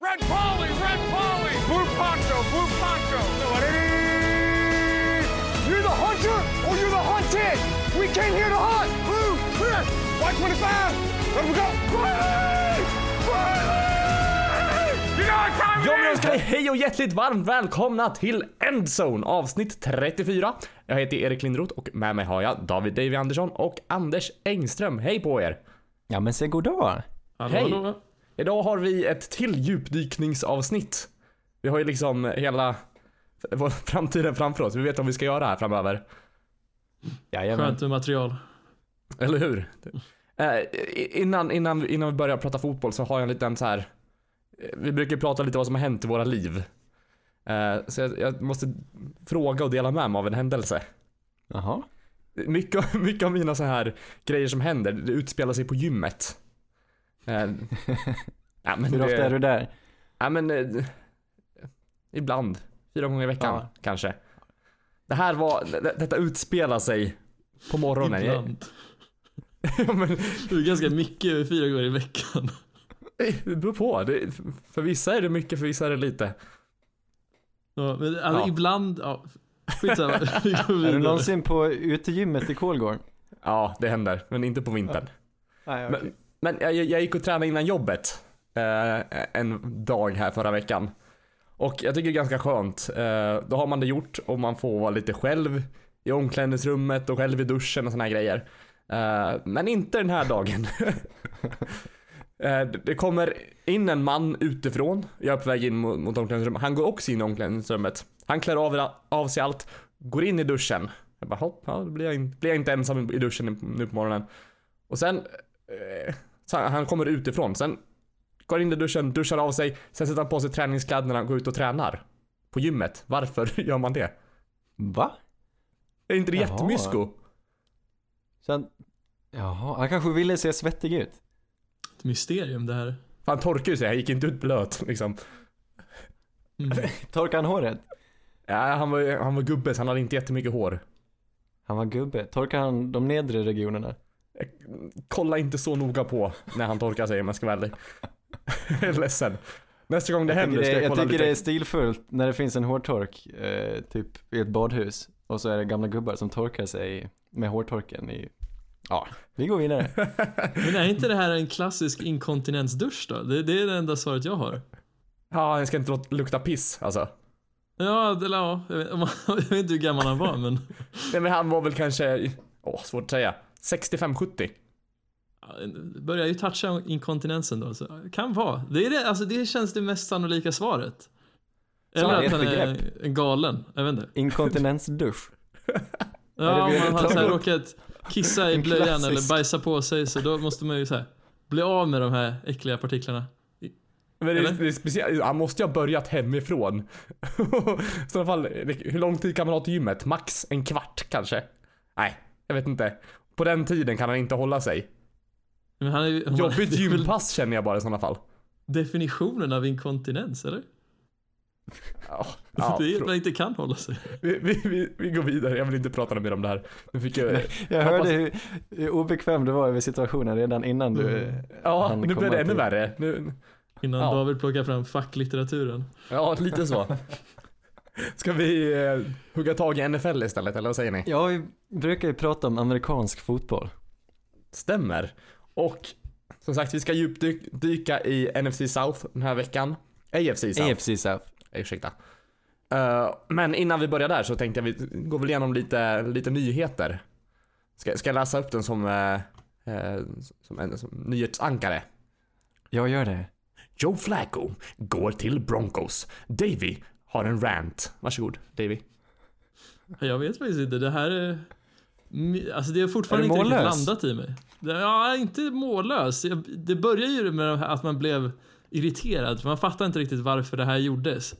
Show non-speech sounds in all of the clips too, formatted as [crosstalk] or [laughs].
Red Polly, Red Polly, Blue Poncho, Blue Poncho. You're the hunter or you're the hunted. We came here to hunt. Blue, clear. White 25. Let we go. Riley! Riley! You know Jag vill önska dig hej och hjärtligt varmt välkomna till Endzone avsnitt 34. Jag heter Erik Lindroth och med mig har jag David Davy Andersson och Anders Engström. Hej på er! Ja men säg goddag. Hallå, Hej. Idag har vi ett till djupdykningsavsnitt. Vi har ju liksom hela framtiden framför oss. Vi vet vad vi ska göra här framöver. Jajamän. Skönt med material. Eller hur? Eh, innan, innan, innan vi börjar prata fotboll så har jag en liten så här. eh, Vi brukar prata lite vad som har hänt i våra liv. Eh, så jag, jag måste fråga och dela med mig av en händelse. Jaha. Mycket, [laughs] mycket av mina så här grejer som händer, det utspelar sig på gymmet. Eh, [laughs] ja, men Hur det- ofta är du där? Ja men eh, ibland. Fyra gånger i veckan Ja. kanske. Det här var, det, detta utspelar sig på morgonen. Ibland. [laughs] ja, men, Det är ganska mycket fyra gånger i veckan. det beror på. Det, för vissa är det mycket, för vissa är det lite. Ja, men alltså Ja. ibland, ja. Skitsamma. [laughs] Är du någonsin på utegymmet i Kolgården? Ja, det händer. Men inte på vintern. Nej, Men, men jag, jag gick och tränade innan jobbet. Eh, en dag här förra veckan. Och jag tycker det är ganska skönt. Eh, då har man det gjort och man får vara lite själv i omklädningsrummet och själv i duschen och såna här grejer. Eh, men inte den här dagen. [laughs] Eh, det- kommer in en man utifrån. Jag är på väg in mot, mot omklädningsrummet. Han går också in i omklädningsrummet. Han klär av, av sig allt, går in i duschen. Jag bara hopp, ja, då blir jag, in, blir jag inte ensam i duschen nu på morgonen. Och sen, eh, så han kommer utifrån. Sen går in i duschen, duschar av sig. Sen sätter han på sig träningskläderna och går ut och tränar. På gymmet. Varför [laughs] gör man det? Va? Är inte det Jaha. jättemysko? Så han... Jaha, han kanske ville se svettig ut. Ett mysterium det här. För han torkar ju sig, han gick inte ut blöt liksom. Mm. [laughs] Torkade han håret? Ja, han var, han var gubbe så han hade inte jättemycket hår. Han var gubbe. Torkade han de nedre regionerna? Jag kolla inte så noga på när han torkar sig om jag ska vara ärlig. Jag [laughs] ledsen. Nästa gång det Jag händer ska jag jag kolla tycker lite. det är stilfullt när det finns en hårtork, eh, typ i ett badhus. Och så är det gamla gubbar som torkar sig med hårtorken i... Ja, vi går vidare. [laughs] Men är inte det här en klassisk inkontinensdusch då? Det, det är det enda svaret jag har. Ja, jag ska inte lukta piss alltså. Ja, det, ja jag, vet, [laughs] jag vet inte hur gammal han var men Nej men han var väl kanske, åh svårt att säga. 65-70. Det börjar ju toucha inkontinensen då. Så kan vara. Det, är det, alltså, det känns det mest sannolika svaret. Eller att han är galen. Jag vet inte. Inkontinensdusch. Ja, om man har så här råkat kissa i blöjan klassisk. eller bajsa på sig så då måste man ju så här bli av med de här äckliga partiklarna. Men det, är- det är speciellt, han måste ju ha börjat hemifrån. [laughs] I så fall, hur lång tid kan man ha till gymmet? Max en kvart kanske? Nej, jag vet inte. På den tiden kan han inte hålla sig. Men han är ju, Jobbigt [laughs] gympass känner jag bara i sådana fall. definitionen av inkontinens, eller? Ja, ja, [laughs] det är att man inte kan hålla sig. vi, vi, vi, vi går vidare, jag vill inte prata mer om det här. Nu fick jag... Jag hörde hur, hur obekväm du var över situationen redan innan du... Mm. Ja, han nu blev det ännu till- värre. Nu, Innan Ja. David plockar fram facklitteraturen. ja, [laughs] lite så. Ska vi eh, hugga tag i NFL istället, eller vad säger ni? Ja, vi brukar ju prata om amerikansk fotboll. Stämmer. Och som sagt, vi ska djupdyka i NFC South den här veckan. AFC South. AFC South. Ursäkta. Eh, men innan vi börjar där så tänkte jag vi går väl igenom lite, lite nyheter. Ska, ska jag läsa upp den som, eh, eh, som, en, som nyhetsankare? Jag gör det. Joe Flacco går till Broncos. Davy har en rant. Varsågod, Davy. Jag vet faktiskt inte, det här är... Alltså det är fortfarande Är inte riktigt landat i mig. Ja, inte mållös. Det börjar ju med att man blev irriterad, för man fattar inte riktigt varför det här gjordes.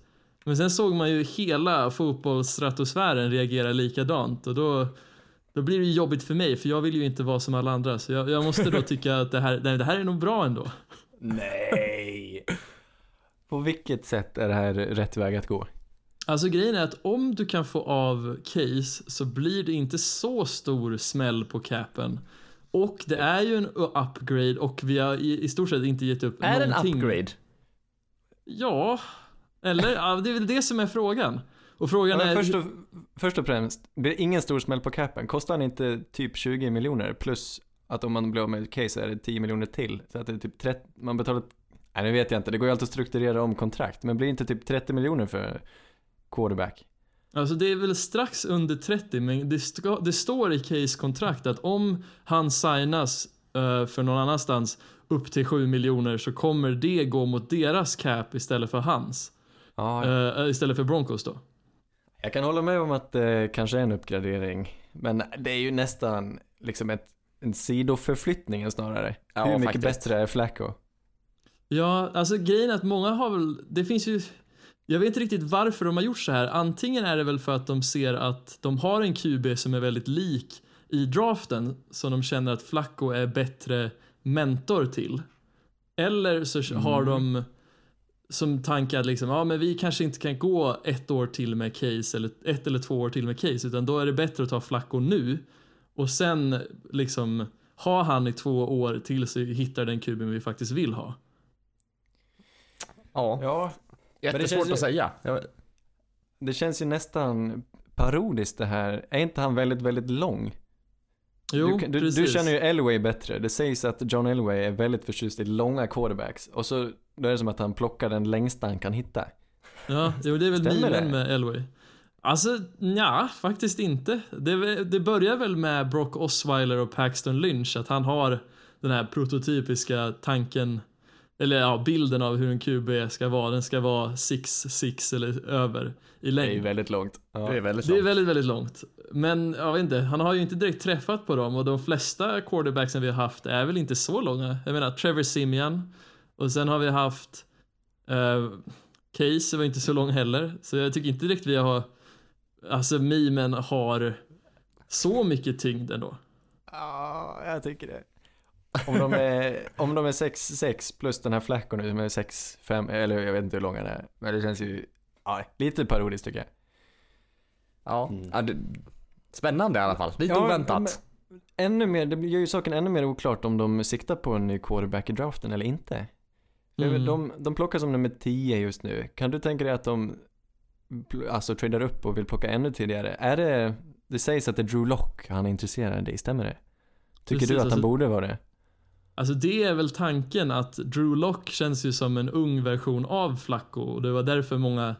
Men sen såg man ju hela fotbollsstratosfären reagera likadant och då, då blir det jobbigt för mig, för jag vill ju inte vara som alla andra. Så jag, jag måste då [laughs] tycka att det här, nej, det här är nog bra ändå. Nej! På vilket sätt är det här rätt väg att gå? Alltså grejen är att om du kan få av case så blir det inte så stor smäll på capen. Och det är ju en upgrade och vi har i, i stort sett inte gett upp Är det en någonting. upgrade? Ja, eller ja, det är väl det som är frågan. Och frågan Ja, är... först, och, först och främst, blir det ingen stor smäll på capen? Kostar han inte typ 20 miljoner plus att om man blir av med ett case är det 10 miljoner till? Så att det är typ 30, man betalar, nej det vet jag inte, det går ju alltid att strukturera om kontrakt. Men blir det inte typ 30 miljoner för quarterback? Alltså det är väl strax under 30 men det, ska, det står i Case kontrakt att om han signas eh, för någon annanstans upp till 7 miljoner så kommer det gå mot deras cap istället för hans. Ja, Eh, istället för Broncos då. jag kan hålla med om att det kanske är en uppgradering. Men det är ju nästan liksom ett, en sidoförflyttning snarare. Ja, Hur mycket faktiskt. bättre är Flacco? Ja, alltså grejen är att många har väl, det finns ju jag vet inte riktigt varför de har gjort så här. Antingen är det väl för att de ser att de har en QB som är väldigt lik i draften som de känner att Flacco är bättre mentor till. Eller så har de som tanke att liksom, ja men vi kanske inte kan gå ett år till med case eller ett eller två år till med case utan då är det bättre att ta Flacco nu och sen liksom ha han i två år tills vi hittar den kuben vi faktiskt vill ha. Ja, Ja, jättesvårt känns ju- att säga. Det känns ju nästan parodiskt det här. Är inte han väldigt, väldigt lång? Jo, du, du, du känner ju Elway bättre. Det sägs att John Elway är väldigt förtjust i långa quarterbacks. Och så då är det som att han plockar den längsta han kan hitta. Ja, jo, det är väl milen med Elway. Alltså, ja, faktiskt inte. Det, det börjar väl med Brock Osweiler och Paxton Lynch, att han har den här prototypiska tanken, eller ja, bilden av hur en QB ska vara. Den ska vara 6-6 eller över i Det är ju längd. väldigt långt. Ja. det är väldigt Det är långt. väldigt, väldigt långt. Men jag vet inte, han har ju inte direkt träffat på dem och de flesta quarterbacksen vi har haft är väl inte så långa. Jag menar Trevor Simeon och sen har vi haft eh, Case var inte så lång heller. Så jag tycker inte direkt vi har, alltså mimen har så mycket tyngd ändå. Ja, jag tycker det. Om de är, om de är 6-6 plus den här Flacco nu som är 6-5, eller jag vet inte hur lång han är. Men det känns ju, ja, lite parodiskt tycker jag. Ja, Mm. ja det, spännande i alla fall. Lite Ja, oväntat. men Ännu mer, det gör ju saken ännu mer oklart om de siktar på en ny quarterback i draften eller inte. Mm. De, de plockar som nummer 10 just nu. Kan du tänka dig att de alltså tradar upp och vill plocka ännu tidigare? Är det, det sägs att det är Drew Lock han är intresserad i, stämmer det? Tycker Precis, du att alltså- han borde vara det? Alltså det är väl tanken att Drew Lock känns ju som en ung version av Flacco och det var därför många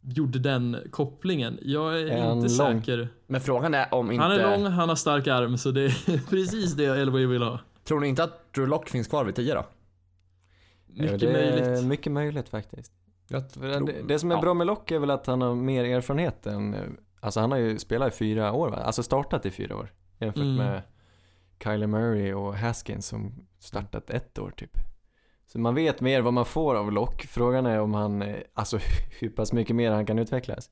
gjorde den kopplingen. Jag är, Är han inte lång? säker. Men frågan är om inte... Han är lång, han har stark arm så det är [laughs] precis det Elway vill ha. Tror ni inte att Drew Lock finns kvar vid 10 då? Mycket det är möjligt. mycket möjligt faktiskt. Det, det som är bra med Lock är väl att han har mer erfarenhet än, alltså han har ju spelat i fyra år va? Alltså startat i fyra år. Jämfört Mm. med Kyler Murray och Haskins som startat ett år typ. Så man vet mer vad man får av Lock. Frågan är om han, eh, alltså [laughs] hur pass mycket mer han kan utvecklas.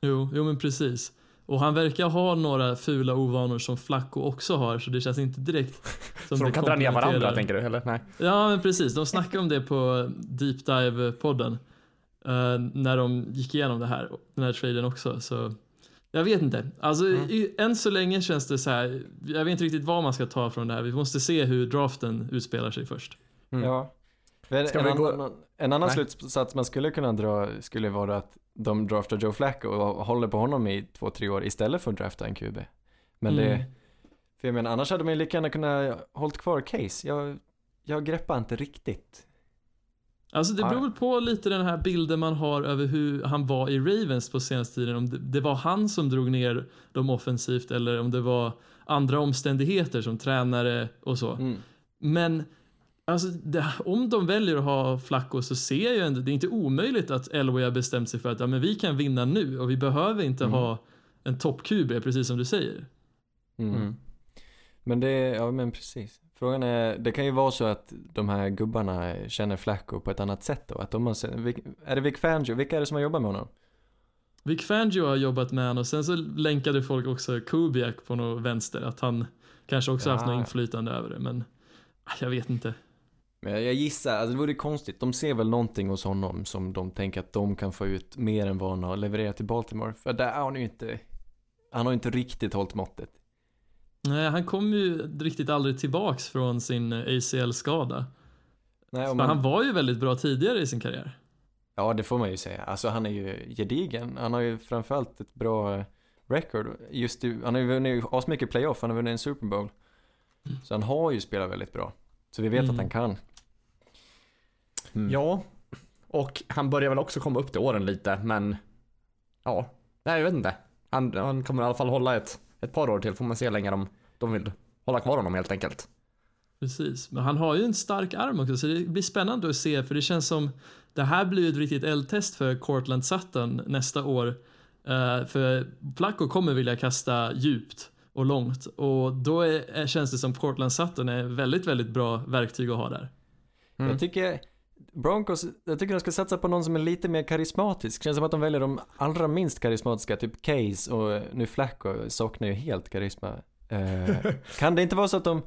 Jo, jo men precis. Och han verkar ha några fula ovanor som Flacco också har så det känns inte direkt [laughs] som Så de kan dra ner varandra tänker du, eller? Nej. Ja men precis, de snackade om det på Deep Dive-podden. eh, när de gick igenom det här, den här traden också. Så jag vet inte. Alltså Mm. i, än så länge känns det så här. Jag vet inte riktigt vad man ska ta från det här. Vi måste se hur draften utspelar sig först. Mm. Ja. En, Ska en, vi gå- annan, en annan Nej. slutsats man skulle kunna dra skulle vara att de draftar Joe Flacco och håller på honom i två, tre år istället för att drafta en QB. Men Mm. det, för jag menar annars hade man ju lika gärna kunnat hållit kvar Case. Jag, jag greppar inte riktigt. Alltså det beror väl på lite den här bilden man har över hur han var i Ravens på senaste tiden. Om det, det var han som drog ner dem offensivt eller om det var andra omständigheter som tränare och så. Mm. Men alltså, det, om de väljer att ha Flacco så ser jag ju ändå, det är inte omöjligt att Elway har bestämt sig för att ja, men vi kan vinna nu och vi behöver inte Mm. ha en topp-QB precis som du säger. Mm. Mm. Men det, ja men precis. Frågan är, det kan ju vara så att de här gubbarna känner Flacco på ett annat sätt då. Att de har, är det Vic Fangio? Vilka är det som har jobbat med honom? Vic Fangio har jobbat med honom och sen så länkade folk också Kubiak på något vänster att han kanske också haft Ja. något inflytande över det men ah, jag vet inte. Men jag, gissar, alltså det vore konstigt. De ser väl någonting hos honom som de tänker att de kan få ut mer än vad han har levererat till Baltimore. För där har han ju inte, han har inte riktigt hållit måttet. Nej, han kom ju riktigt aldrig tillbaks från sin ACL-skada. Nej, Men han var ju väldigt bra tidigare i sin karriär. Ja, det får man ju säga. Alltså han är ju gedigen. Han har ju framförallt ett bra record. Just i, han har ju vunnit asmycket playoff, han har vunnit en Super Bowl. Så han har ju spelat väldigt bra. Så vi vet Mm. att han kan. Mm. Ja, och han börjar väl också komma upp till åren lite, men ja, nej jag vet inte. Han, han kommer i alla fall hålla ett, ett par år till, får man se hur länge de, de vill hålla kvar honom helt enkelt. Precis, men han har ju en stark arm också så det blir spännande att se för det känns som det här blir ju ett riktigt eldtest för Cortland Sutton nästa år. Eh, för Flacco kommer vilja kasta djupt och långt och då är, känns det som Cortland Sutton är väldigt, väldigt bra verktyg att ha där. Mm. Jag tycker Broncos, jag tycker de ska satsa på någon som är lite mer karismatisk. Känns som att de väljer de allra minst karismatiska, typ Case och nu Flacco saknar ju helt karisma. Eh, [laughs] kan det inte vara så att de,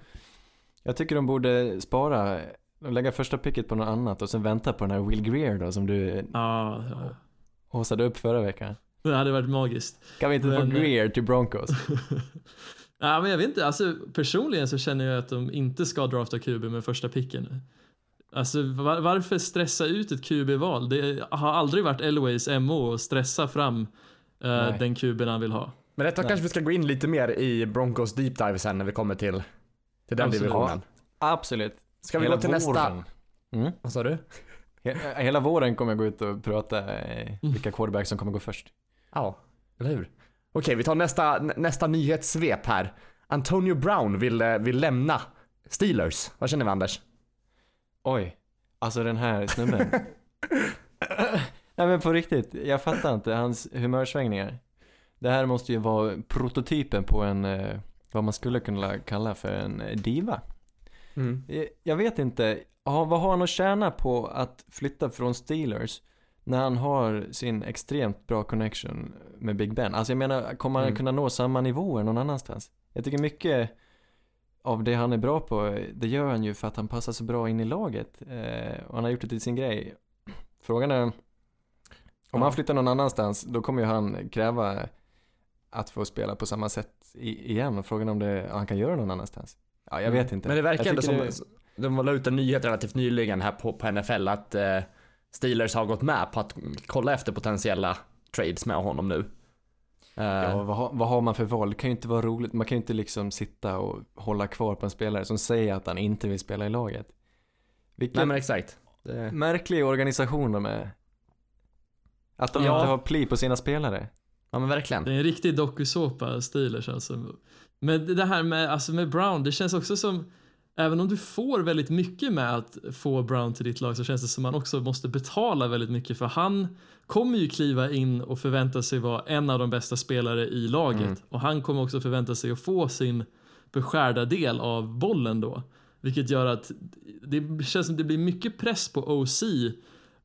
jag tycker de borde spara lägga första picket på något annat och sen vänta på den här Will Greer då som du ja. haussade upp förra veckan. det hade varit magiskt. Kan vi inte få Men- Greer till Broncos? [laughs] Ja, men jag vet inte, alltså personligen så känner jag att de inte ska drafta QB med första picken. Alltså var, varför stressa ut ett QB-val? Det har aldrig varit Elways MO att stressa fram Nej. den QB han vill ha. Men detta kanske vi ska gå in lite mer i Broncos deep dive sen när vi kommer till, till den Absolut. divisionen. Absolut. Ska vi Hela gå till nästa? våren. Mm. Vad sa du? He- Hela våren kommer jag gå ut och prata eh, vilka quarterbacks som kommer gå först. Ja, eller hur? Okej, vi tar nästa, nä- nästa nyhetssvep här. Antonio Brown vill, eh, vill lämna Steelers. Vad känner vi Anders? Oj, alltså den här snubben. [laughs] Nej men på riktigt, jag fattar inte hans humörsvängningar. Det här måste ju vara prototypen på en, eh, vad man skulle kunna kalla för en eh, diva. Mm. Jag- Jag vet inte, vad har han att tjäna på att flytta från Steelers när han har sin extremt bra connection med Big Ben? Alltså jag menar, kommer han Mm. kunna nå samma nivåer någon annanstans? Jag tycker mycket av det han är bra på, det gör han ju för att han passar så bra in i laget. Eh, och han har gjort det till sin grej. Frågan är, om Ja. han flyttar någon annanstans, då kommer ju han kräva att få spela på samma sätt igen. Och frågan är om det, han kan göra någon annanstans. Ja, jag vet inte. Men det verkar ändå som, det- de la ut en nyhet relativt nyligen här på, på NFL att eh, Steelers har gått med på att kolla efter potentiella trades med honom nu. Eh, Ja, vad, har- vad har man för val? Det kan ju inte vara roligt. Man kan ju inte liksom sitta och hålla kvar på en spelare som säger att han inte vill spela i laget. Vilken Nej men exakt. Det, märklig organisation de är. Att de Ja. inte har pli på sina spelare. ja men verkligen. Det är en riktig dokusåpa, Steelers alltså. Men det här med, alltså med Brown, det känns också som Även om du får väldigt mycket med att få Brown till ditt lag så känns det som att man också måste betala väldigt mycket för han kommer ju kliva in och förvänta sig vara en av de bästa spelare i laget Mm. och han kommer också förvänta sig att få sin beskärda del av bollen då. Vilket gör att det känns som det blir mycket press på OC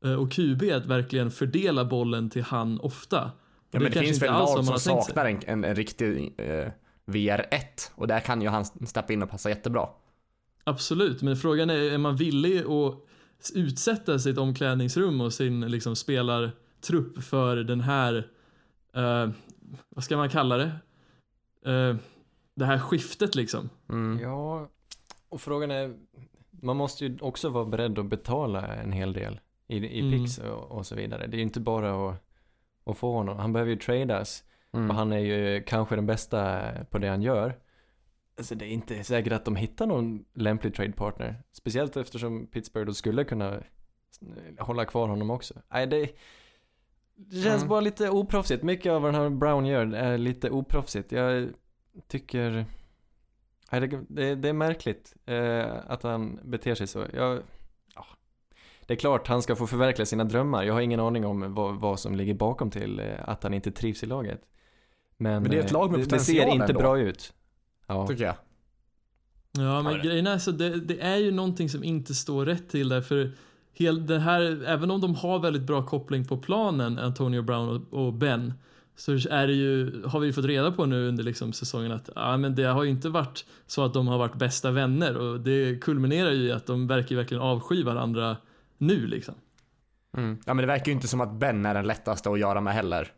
eh, och QB att verkligen fördela bollen till han ofta. Ja, det kanske finns väl lag som sig. saknar en, en, en riktig eh, VR1 och där kan ju han steppa in och passa jättebra. Absolut, men frågan är, är man villig att utsätta sitt omklädningsrum och sin liksom, spelartrupp för den här, eh, vad ska man kalla det? Eh, det här skiftet liksom. Mm. Ja, och frågan är, man måste ju också vara beredd att betala en hel del i, i Mm. picks och, och så vidare. Det är ju inte bara att, att få honom. Han behöver ju tradas Mm. och han är ju kanske den bästa på det han gör. Alltså det är inte säkert att de hittar någon lämplig tradepartner. Speciellt eftersom Pittsburgh då skulle kunna hålla kvar honom också. Nej, det, det känns Mm. bara lite oproffsigt. Mycket av vad den här Brown gör är lite oproffsigt. Jag tycker... Nej, det, det, det är märkligt eh, att han beter sig så. Jag, ja. Det är klart han ska få förverkliga sina drömmar. Jag har ingen aning om vad, vad som ligger bakom till eh, att han inte trivs i laget. Men, Men det är ett eh, lag med det, det ser potential inte ändå. bra ut. Ja. Tycker jag. Ja, men grejen är så det, det är ju någonting som inte står rätt till där för hel, det här, även om de har väldigt bra koppling på planen, Antonio Brown och, och Ben, så är det ju, har vi ju fått reda på nu under liksom säsongen att ja, men det har ju inte varit så att de har varit bästa vänner och det kulminerar ju i att de verkar verkligen avsky varandra nu liksom. Mm. Ja men det verkar ju inte som att Ben är den lättaste att göra med heller.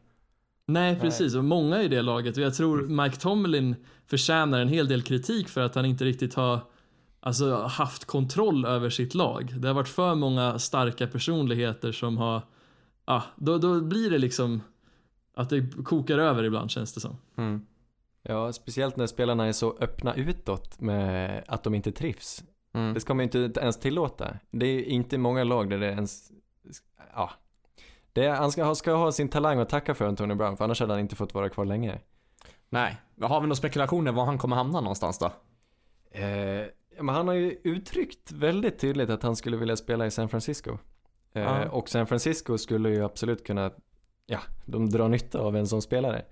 Nej, precis. Och många i det laget. Och jag tror Mike Tomlin förtjänar en hel del kritik för att han inte riktigt har alltså, haft kontroll över sitt lag. Det har varit för många starka personligheter som har ja, då, då blir det liksom att det kokar över ibland känns det som. Mm. Ja, speciellt när spelarna är så öppna utåt med att de inte trivs. Mm. Det ska man ju inte ens tillåta. Det är inte många lag där det ens, ja. Det han ska, ha- ska ha sin talang att tacka för Antonio Brown, för annars hade han inte fått vara kvar länge. Nej, Men har vi några spekulationer var han kommer hamna någonstans då? Eh, men han har ju uttryckt väldigt tydligt att han skulle vilja spela i San Francisco. Eh, Ja. Och San Francisco skulle ju absolut kunna, ja, de drar nytta av en sån spelare.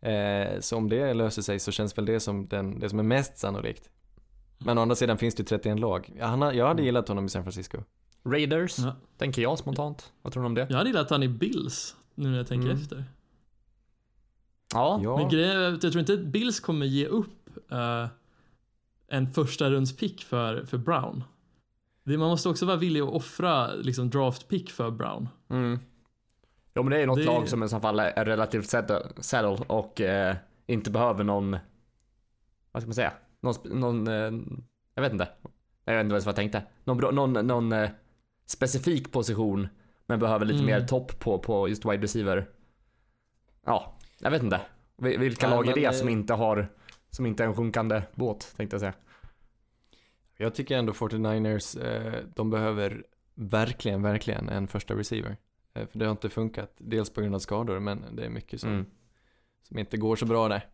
Eh, så om det löser sig så känns väl det som den, det som är mest sannolikt. Men å andra sidan finns det ju 31 lag. Han jag hade gillat honom i San Francisco. Raiders, Ja. tänker jag spontant. Vad tror du om det? Jag hade gillat han i Bills, nu när jag tänker Mm. efter. Ja. Men grejen är att jag tror inte att Bills kommer ge upp eh, en första runds pick för, för Brown. Det, man måste också vara villig att offra liksom, draft pick för Brown. Mm. Jo men det är ju något Det- lag som i så fall är relativt settle settle och eh, inte behöver någon, vad ska man säga, någon, någon eh, jag vet inte. Jag vet inte ens vad jag tänkte. Någon, någon, någon eh, specifik position men behöver lite Mm. mer topp på, på just wide receiver. Ja, jag vet inte. Vil- Vilka Nej, lag är men, det eh, som inte har, som inte är en sjunkande båt tänkte jag säga. Jag tycker ändå 49ers, eh, de behöver verkligen, verkligen en första receiver. Eh, för det har inte funkat, dels på grund av skador, men det är mycket som, Mm. som inte går så bra där.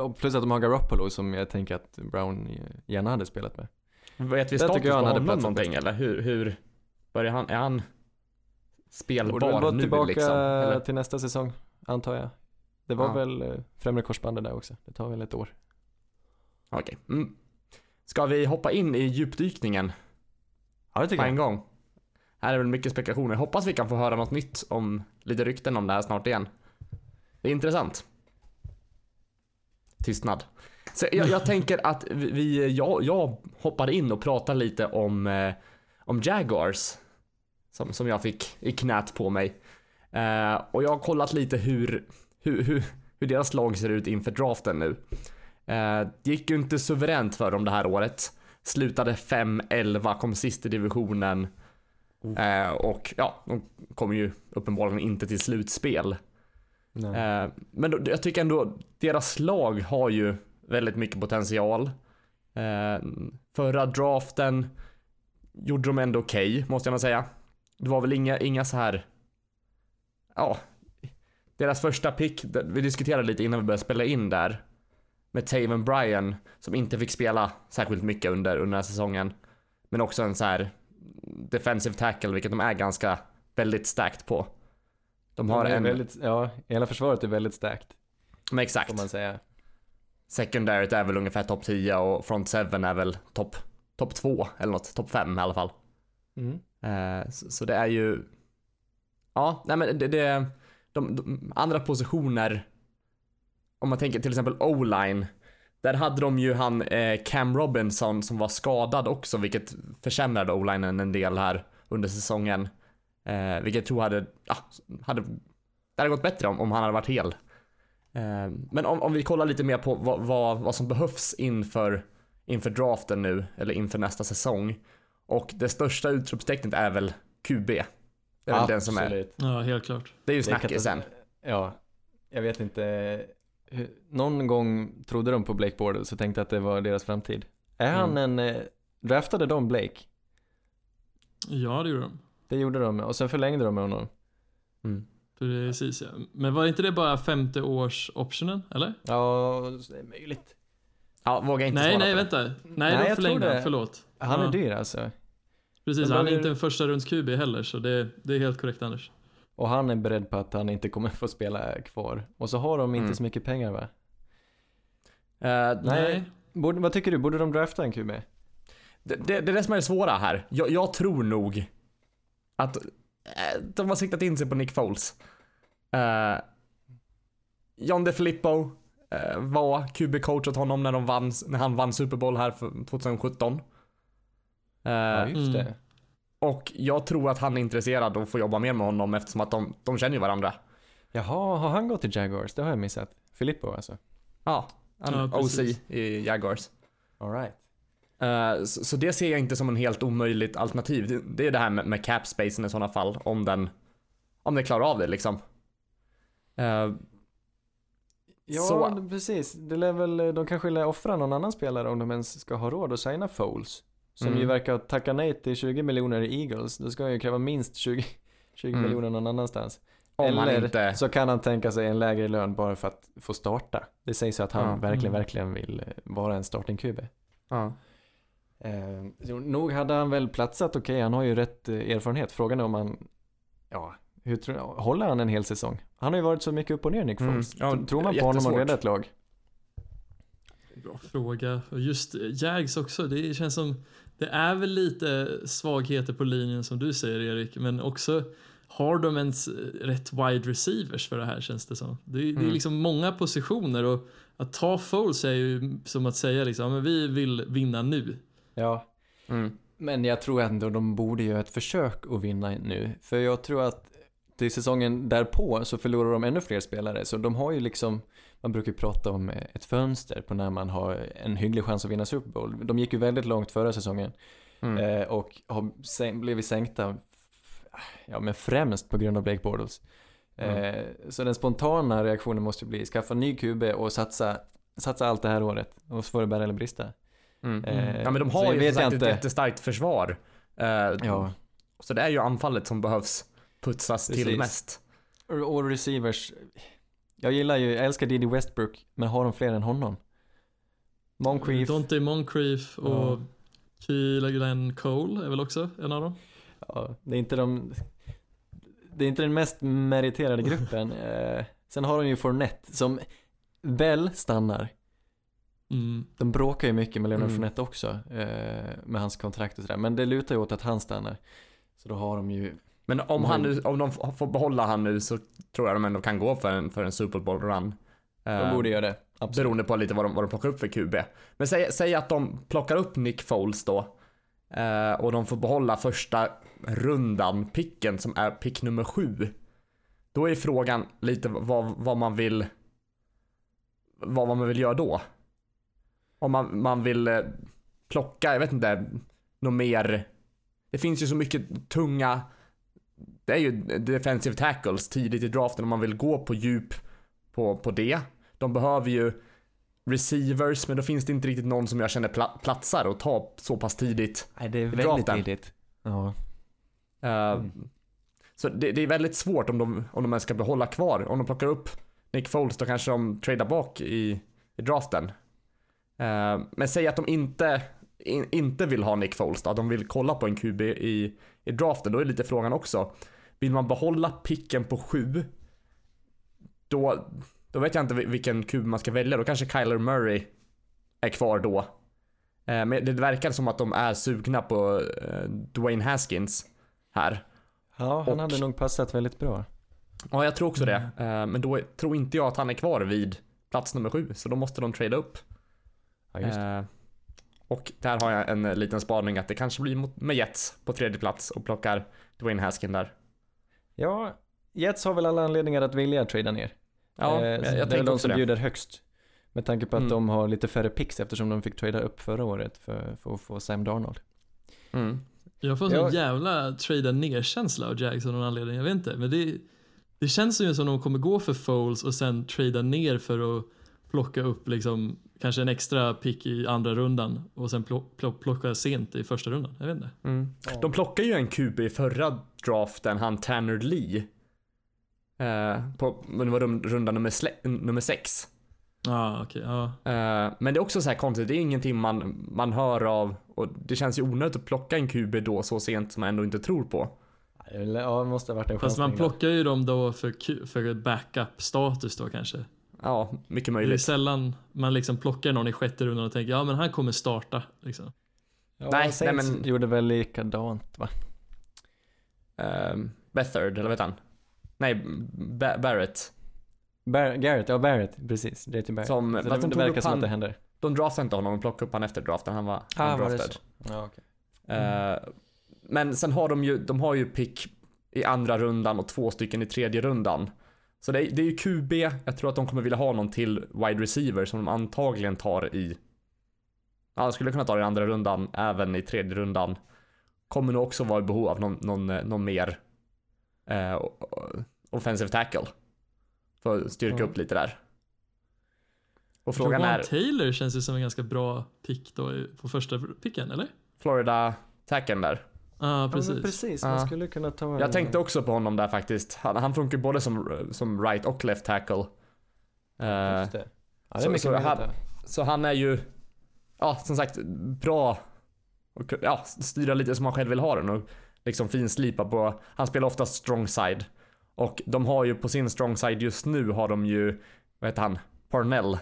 Och plus att de har Garoppolo som jag tänker att Brown gärna hade spelat med. Vet vi status på honom någonting eller hur, hur börjar han, är han spelbar nu tillbaka liksom? Eller? till nästa säsong, antar jag. Det var Ja. väl eh, främre korsbandet där också, det tar väl ett år. Okej. Mm. Ska vi hoppa in i djupdykningen Ja, det på tycker en jag. gång? Här är väl mycket spekulationer. Hoppas vi kan få höra något nytt om lite rykten om det här snart igen. Det är intressant. Tystnad. Så jag, jag [laughs] tänker att vi, vi jag, jag hoppar in och pratar lite om, eh, om Jaguars. Som, som jag fick i knät på mig. Eh, och jag har kollat lite hur, hur, hur, hur deras lag ser ut inför draften nu. Eh, det gick ju inte suveränt för dem det här året. Slutade 5-11, kom sist i divisionen. Eh, och ja, de kommer ju uppenbarligen inte till slutspel. Eh, men då, jag tycker ändå deras lag har ju väldigt mycket potential. Eh, förra draften gjorde de ändå okej, måste jag nog säga. Det var väl inga, inga så här. Ja, deras första pick, vi diskuterade lite innan vi började spela in där. Med Taven Bryan som inte fick spela särskilt mycket under, under den här säsongen. Men också en så här defensive tackle, vilket de är ganska väldigt stacked på. De har De en, väldigt, ja, hela försvaret är väldigt starkt, men exakt. får man säga. Secondaryt är väl ungefär topp 10 och front 7 är väl topp top 2 eller något, topp 5 i alla fall. Mm. Eh, så, så det är ju, ja, nej men det, det de, de andra positioner, om man tänker till exempel O-line, där hade de ju han eh, Cam Robinson som var skadad också, vilket försämrade O-linen en del här under säsongen. Eh, vilket jag tror hade, ja, hade, det hade gått bättre om, om han hade varit hel. Eh, men om, om vi kollar lite mer på vad, vad, vad som behövs inför, inför draften nu, eller inför nästa säsong. Och det största utropstecknet är väl QB. Det är väl den som är, Absolut. Ja, helt klart. det är ju är snackisen. Ja, jag vet inte. Någon gång trodde de på Blake Bortles så tänkte att det var deras framtid. Är han en, eh, draftade de Blake? Ja, det gjorde de. Det gjorde de och sen förlängde de med honom. Mm. Precis ja. Men var inte det bara femte års optionen, eller? Ja, det är möjligt. Ja, vågar inte Nej, svara nej, på det. vänta. Nej, Nej, de tror förlängde han, förlåt. Han Ja. är dyr alltså. Precis, Men han är inte en första runds QB heller, så det, det är helt korrekt Anders. Och han är beredd på att han inte kommer [laughs] få spela kvar. Och så har de inte Mm. så mycket pengar va? Eh, Nej. Borde, vad tycker du? Borde de drafta en QB? Det, det, det är det som är det svåra här. Jag, jag tror nog att eh, de har siktat in sig på Nick Foles. Uh, John DeFilippo eh, var QB-coach åt honom när, de vann, när han vann Super Bowl här för 2017. Eh, Ja, just Mm. det. och jag tror att han är intresserad och får jobba mer med honom eftersom att de, de känner ju varandra. Jaha, har han gått till Jaguars? Det har jag missat. Filippo alltså. Ja, han Ja, OC i Jaguars. All right. Eh, så, så det ser jag inte som en helt omöjligt alternativ. Det, det är det här med, med cap spacen i sådana fall, om den, om de klarar av det liksom. Eh, Ja, Så- precis. Det lär väl, de kanske lär offra någon annan spelare om de ens ska ha råd att signa Foles. Som Mm. ju verkar tacka nej till 20 miljoner i Eagles. Då ska han ju kräva minst 20, 20 Mm. miljoner någon annanstans. om Eller inte... så kan han tänka sig en lägre lön bara för att få starta. Det sägs ju att han Ja. verkligen, Mm. verkligen vill eh, vara en starting QB. Ja. Eh, nog hade han väl platsat okej, han har ju rätt eh, erfarenhet. Frågan är om han, ja, hur tror, håller han en hel säsong? Han har ju varit så mycket upp och ner Nick Mm. Foles. Ja, Tror man på honom jättesvårt. leda ett lag? Bra fråga. Och just Jags också, det känns som det är väl lite svagheter på linjen som du säger Erik, men också har de ens rätt wide receivers för det här känns det som. Det, är- det är Mm. liksom många positioner och att ta Foles är ju som att säga liksom, men vi vill vinna nu. Ja, Mm. Men jag tror ändå de borde göra ett försök att vinna nu. För jag tror att till säsongen därpå så förlorar de ännu fler spelare. Så de har ju liksom, man brukar ju prata om ett fönster på när man har en hygglig chans att vinna Super Bowl. De gick ju väldigt långt förra säsongen Mm. eh, och har blivit sänkta, ja men främst på grund av Blake Bortles. Eh, så den spontana reaktionen måste bli skaffa ny QB och satsa, satsa allt det här året. Och så får det bära eller brista. Mm. Eh, Ja men de har ju sagt ett jättestarkt försvar. Eh, Ja. Så det är ju anfallet som behövs putsas till Precis. mest. Och och receivers. Jag gillar ju, jag älskar Didi Westbrook, men har de fler än honom? Moncrief. Dante Moncrief och Ja. Keelan Cole är väl också en av dem. Ja, det är inte de... Det är inte den mest meriterade gruppen. [laughs] Eh, sen har de ju Fournette som väl stannar. Mm. De bråkar ju mycket med Leonard Mm. Fournette också. Eh, med hans kontrakt och sådär. Men det lutar ju åt att han stannar. Så då har de ju... Men om, har han nu, om de får behålla han nu så tror jag de ändå kan gå för en, för en Super Bowl run. De Eh, borde göra det. Absolut. Beroende på lite vad de, vad de plockar upp för QB. Men säg, säg att de plockar upp Nick Foles då. Eh, och de får behålla första rundan picken som är pick nummer sju. Då är frågan lite vad, vad man vill vad man vill göra då. Om man, man vill eh, plocka, jag vet inte, något mer. Det finns ju så mycket tunga, det är ju defensive tackles tidigt i draften om man vill gå på djup på, på det. De behöver ju receivers, men då finns det inte riktigt någon som jag känner pla- platsar och ta så pass tidigt. Nej, det är väldigt draften. tidigt. Ja. Eh, Mm. Så det, det är väldigt svårt om de, om de ens ska behålla kvar. Om de plockar upp Nick Foles då kanske de tradar bak i, i draften. Eh, men säg att de inte, in, inte vill ha Nick Foles då, att de vill kolla på en QB i, i draften. Då är lite frågan också. Vill man behålla picken på sju, då, då vet jag inte vil- vilken QB man ska välja. Då kanske Kyler Murray är kvar då. Eh, men det verkar som att de är sugna på eh, Dwayne Haskins här. Ja, han Och- hade nog passat väldigt bra. Ja, jag tror också det. Mm. Eh, Men då tror inte jag att han är kvar vid plats nummer sju, så då måste de trada upp. Ja, just det. Och där har jag en liten spaning att det kanske blir mot- med Jets på tredje plats och plockar Dwayne Haskin där. Ja, Jets har väl alla anledningar att vilja trada ner. Ja, Eh, jag, det jag är väl tänker de som det. bjuder högst. Med tanke på att Mm. de har lite färre picks eftersom de fick trada upp förra året för, för att få Sam Darnold. Mm. Jag får en Ja. sån jävla trada ner-känsla av Jags av någon anledning. Jag vet inte, men det, det känns ju som de kommer gå för Foles och sen trada ner för att plocka upp liksom kanske en extra pick i andra rundan och sen plo- plo- plocka sent i första rundan. Jag vet inte. Mm. De plockar ju en QB i förra draften, han Tanner Lee. Eh, på, men det var runda nummer, nummer sex. Ja, ah, okej. ja. Eh, men det är också så här konstigt, det är ingenting man, man hör av och det känns ju onödigt att plocka en QB då så sent som man ändå inte tror på. Ja, det måste ha varit en Fast man chansning plockar ju dem då för, för backup-status då kanske. Ja, mycket Det är möjligt. sällan man liksom plockar någon i sjätte rundan och tänker ja men han kommer starta. Liksom. Ja, Nej, nej, men- gjorde väl likadant va? Um, Bethard, eller vad heter han? Nej, ba- Barrett. Bar- Garrett, ja Barrett, precis. JT Barrett. Som, det, de det verkar som han, att det händer. de draftade inte honom, de plockade upp han efter draften. Han var Ah, var det undraftad. så? Ja, okej. Eh, men sen har de ju, de har ju pick i andra rundan och två stycken i tredje rundan. Så det är, det är ju QB, jag tror att de kommer vilja ha någon till wide receiver som de antagligen tar i Ja, de skulle kunna ta det i andra rundan, även i tredje rundan. Kommer nog också vara i behov av någon, någon, någon mer eh, offensive tackle. För att styrka Ja. upp lite där. Och frågan Jawan är, Taylor känns ju som en ganska bra pick då på första picken, eller? Florida tacken där. Ja, Ja, precis. men precis. Ja. Man skulle kunna ta en... Jag tänkte också på honom där faktiskt. Han, han funkar både som, som right och left tackle. Eh, Just det. Ja, det är så- så han-. Så han är ju, ja som sagt, bra och ja, styra lite som han själv vill ha den och liksom finslipa på, han spelar oftast strong side. Och de har ju på sin strong side just nu har de ju, vad heter han, Parnell.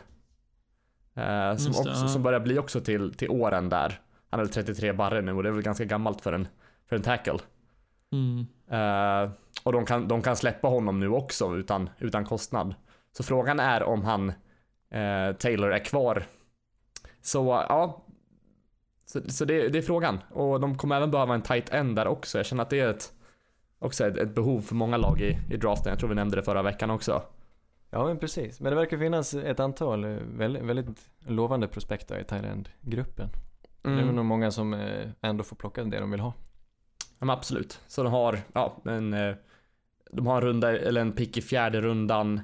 Eh, som, också, ja. som börjar bli också till, till åren där. Han är väl 33 barre nu och det är väl ganska gammalt för en, för en tackle. Mm. Eh, och de kan, de kan släppa honom nu också utan, utan kostnad. Så frågan är om han, eh, Taylor, är kvar. Så ja, så, så det, det är frågan. Och de kommer även behöva en tight end där också. Jag känner att det är ett, också ett, ett behov för många lag i, i draften. Jag tror vi nämnde det förra veckan också. Ja men precis. Men det verkar finnas ett antal väldigt, väldigt lovande prospekt i Thailand-gruppen. Det är Mm. nog många som eh, ändå får plocka det de vill ha. Ja, men absolut. Så de har, ja, en, eh, de har en runda, eller en pick i fjärde rundan,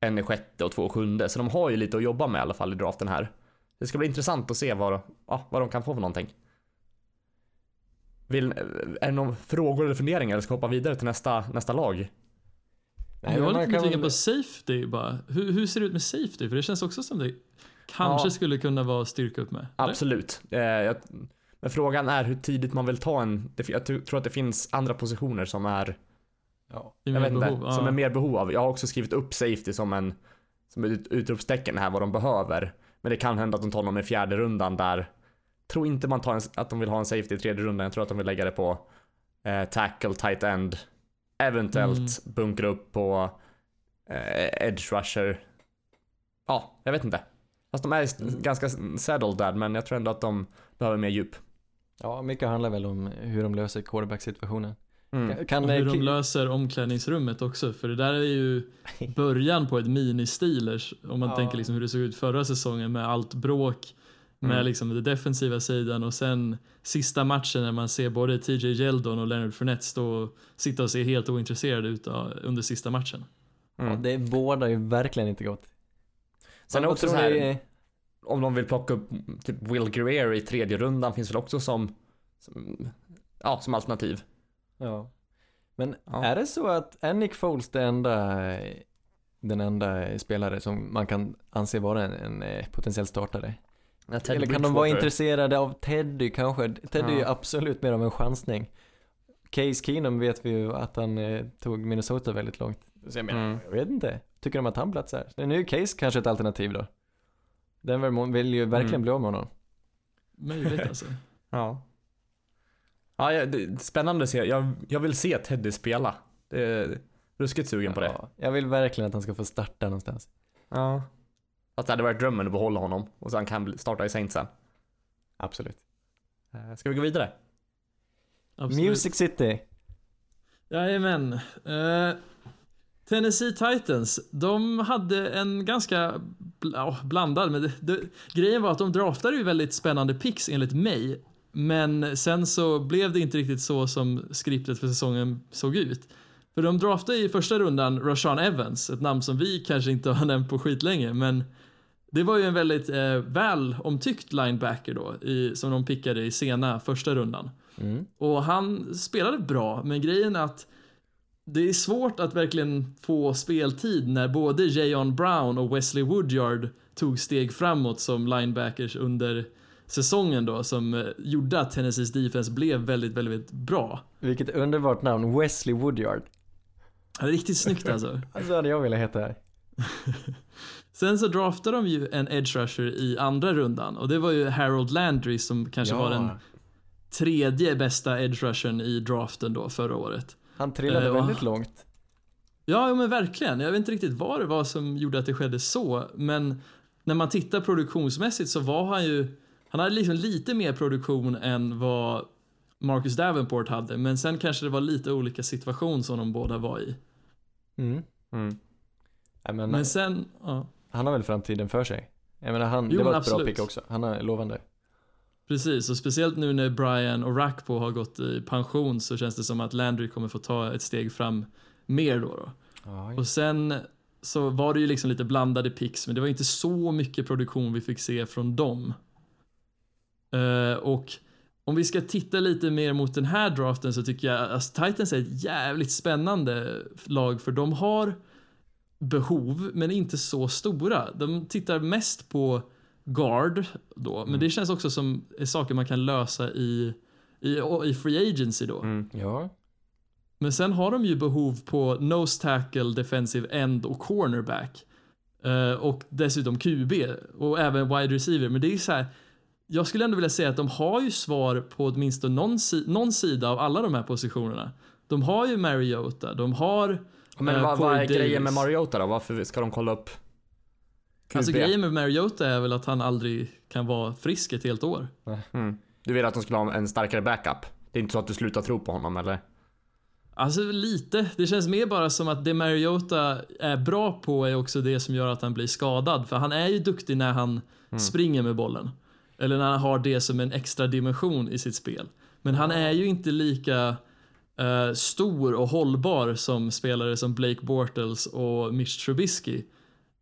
en i sjätte och två i sjunde. Så de har ju lite att jobba med i alla fall i draften här. Det ska bli intressant att se vad, ja, vad de kan få för någonting. Vill, är det några frågor eller funderingar eller ska hoppa vidare till nästa, nästa lag? Nej, jag men var lite nyfiken på safety bara. Hur, hur ser det ut med safety? För det känns också som det kanske Ja. skulle kunna vara styrka upp med. eller? Absolut. Eh, jag, men frågan är hur tidigt man vill ta en, jag tror att det finns andra positioner som är Ja. I jag vet inte, behov, som är mer behov av. Jag har också skrivit upp safety som en som ett ut- utropstecken här vad de behöver. Men det kan hända att de tar någon i fjärde rundan där. Tror inte man tar en, att de vill ha en safety i tredje rundan. Jag tror att de vill lägga det på eh, tackle, tight end. Eventuellt Mm. bunkra upp på eh, edge rusher. Ja, jag vet inte. Fast de är Mm. ganska settled där, men jag tror ändå att de behöver mer djup. Ja, mycket handlar väl om hur de löser quarterback-situationen. Mm. Kan- Kan, Och hur de löser omklädningsrummet också. För det där är ju [laughs] början på ett mini-Steelers. Om man Ja. tänker liksom hur det såg ut förra säsongen med allt bråk. Med Mm. liksom den defensiva sidan och sen sista matchen när man ser både TJ Yeldon och Leonard Fournette stå och sitta och se helt ointresserade ut ja, under sista matchen. ja, Mm. det båda ju verkligen inte gott. Sen också tror så här, om de vill plocka upp typ Will Greer i tredje rundan finns väl också som, som ja, som alternativ. Ja. Men Ja. är det så att är Nick Foles det enda, den enda spelare som man kan anse vara en, en eh, potentiell startare? Eller kan de vara intresserade av Teddy kanske? Teddy är ju Ja. absolut mer av en chansning. Case Keenum vet vi ju att han eh, tog Minnesota väldigt långt. Så jag menar, Mm. jag vet inte. Tycker de att han platsar? Nu är Case kanske ett alternativ då. Denver vill ju verkligen Mm. bli av med honom. Möjligt alltså. [laughs] Ja. Ja, ja, det spännande att se. Jag, jag vill se Teddy spela. Det är ruskigt sugen på det. Ja, jag vill verkligen att han ska få starta någonstans. Ja. Att det hade varit drömmen att behålla honom och sen kan starta i Saints sen. Absolut. Eh, Ska vi gå vidare? Absolut. Music City. Jajamän. Uh, Tennessee Titans, de hade en ganska ja, blandad, men det, det, grejen var att de draftade ju väldigt spännande picks enligt mig. Men sen så blev det inte riktigt så som skriptet för säsongen såg ut. För de draftade i första rundan Rashawn Evans, ett namn som vi kanske inte har [laughs] nämnt på skitlänge, men det var ju en väldigt eh, väl omtyckt linebacker då, i, som de pickade i sena första rundan. Mm. Och han spelade bra, men grejen är att det är svårt att verkligen få speltid när både Jayon Brown och Wesley Woodyard tog steg framåt som linebackers under säsongen då som eh, gjorde att Tennessees defense blev väldigt, väldigt bra. Vilket underbart namn, Wesley Woodyard. Ja, det är Riktigt snyggt alltså. [laughs] Alltså hade jag velat heta här. [laughs] Sen så draftade de ju en edge rusher i andra rundan och det var ju Harold Landry som kanske var den tredje bästa edge rushern i draften då förra året. Han trillade Eh, och- väldigt långt. Ja, men verkligen. Jag vet inte riktigt vad det var som gjorde att det skedde så, men när man tittar produktionsmässigt så var han ju, han hade liksom lite mer produktion än vad Marcus Davenport hade, men sen kanske det var lite olika situation som de båda var i. Mm. Mm. Nej, men, Men sen, ja. han har väl framtiden för sig. Jag menar han, Jo, det var ett bra absolut. pick också. Han är lovande. Precis, och speciellt nu när Brian och Rackpo har gått i pension så känns det som att Landry kommer få ta ett steg fram mer då. då. Och sen så var det ju liksom lite blandade picks, men det var inte så mycket produktion vi fick se från dem. Eh, och om vi ska titta lite mer mot den här draften så tycker jag att alltså, Titans är ett jävligt spännande lag för de har behov, men inte så stora. De tittar mest på guard då, men det känns också som saker man kan lösa i, i, i free agency då. Mm. ja. Men sen har de ju behov på nose tackle, defensive end och cornerback. Eh, och dessutom QB och även wide receiver. Men det är så här. Jag skulle ändå vilja säga att de har ju svar på åtminstone någon, si någon sida av alla de här positionerna. De har ju Mariota, de har Men eh, vad, vad är grejen med. Mariota då? Varför ska de kolla upp? Alltså grejen med Mariota är väl att han aldrig kan vara frisk ett helt år. mm. Du vill att de skulle ha en starkare backup? Det är inte så att du slutar tro på honom eller? Alltså lite. Det känns mer bara som att det Mariota är bra på är också det som gör att han blir skadad. För han är ju duktig när han springer med bollen. Eller när han har det som en extra dimension i sitt spel. Men han är ju inte lika eh, stor och hållbar som spelare som Blake Bortles och Mitch Trubisky.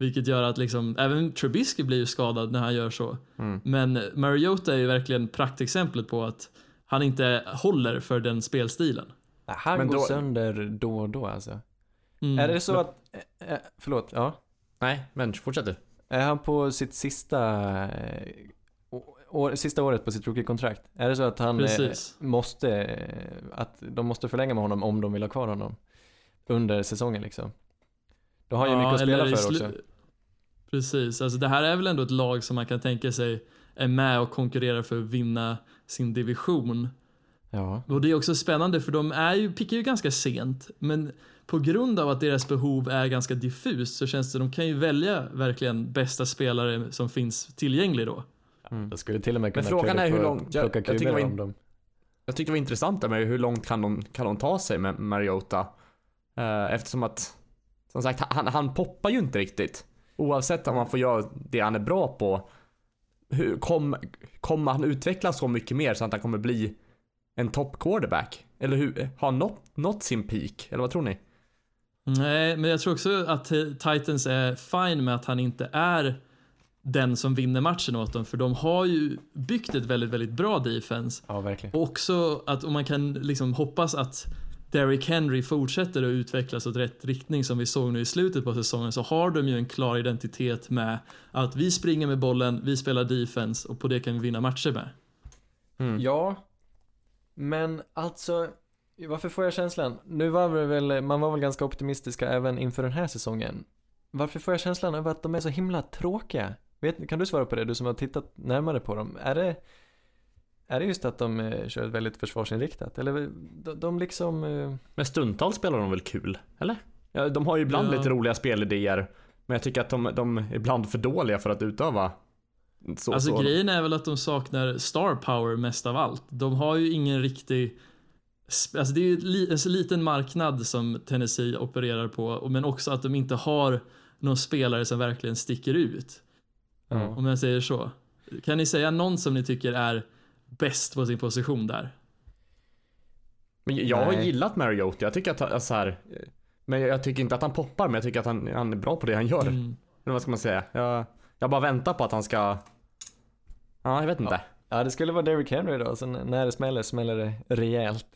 Vilket gör att liksom, även Trubisky blir ju skadad när han gör så. Men Mariota är ju verkligen praktexemplet på att han inte håller för den spelstilen. Han Men går då- sönder då och då alltså. Mm. Är det så att, eh, eh, förlåt, ja. Nej, men fortsätt du. Är han på sitt sista, eh, år, sista året på sitt rookie-kontrakt? Är det så att han eh, Precis. måste, att de måste förlänga med honom om de vill ha kvar honom? Under säsongen liksom. Då har han ju mycket att spela för också. Precis, alltså det här är väl ändå ett lag som man kan tänka sig är med och konkurrerar för att vinna sin division. Ja. Och det är också spännande för de är ju, pickar ju ganska sent, men på grund av att deras behov är ganska diffust så känns det de kan ju välja verkligen bästa spelare som finns tillgänglig då. Jag skulle till och med kunna frågan trada är hur långt- jag- jag det var in- om dem. Jag tyckte det var intressant där med hur långt kan de, kan de ta sig med Mariota? Eh, eftersom att, som sagt, han, han poppar ju inte riktigt. Oavsett om han får göra det han är bra på. Hur, kom, kommer han utvecklas så mycket mer så att han kommer bli en top quarterback? Eller hur, har han nått, nått sin peak? Eller vad tror ni? Nej, men jag tror också att Titans är fine med att han inte är den som vinner matchen åt dem, för de har ju byggt ett väldigt, väldigt bra defense. Ja, verkligen. Och också att om man kan liksom hoppas att Derrick Henry fortsätter att utvecklas åt rätt riktning som vi såg nu i slutet på säsongen så har de ju en klar identitet med att vi springer med bollen, vi spelar defense och på det kan vi vinna matcher med. Mm. Ja, men alltså, varför får jag känslan? Nu var det väl, man var väl ganska optimistiska även inför den här säsongen. Varför får jag känslan av att de är så himla tråkiga? Vet, kan du svara på det, du som har tittat närmare på dem? Är det, är det just att de eh, kör ett väldigt försvarsinriktat? Eller de, de liksom... Eh, Men stundtals spelar de väl kul? Eller? Ja, de har ju ibland Ja. lite roliga spelidéer. Men jag tycker att de, de är ibland för dåliga för att utöva. Så, Alltså så. grejen är väl att de saknar star power mest av allt. De har ju ingen riktig Alltså det är ju li- en så liten marknad som Tennessee opererar på, men också att de inte har någon spelare som verkligen sticker ut. ja. Om jag säger så. Kan ni säga någon som ni tycker är bäst på sin position där? Men jag har Nej. gillat Mariota. Jag tycker att han, så här, Men jag tycker inte att han poppar, men jag tycker att han, han är bra på det han gör. Mm. Eller vad ska man säga? Jag, jag bara väntar på att han ska... Ja, jag vet inte. ja, det skulle vara Derrick Henry då, så n- när det smäller, smäller det rejält.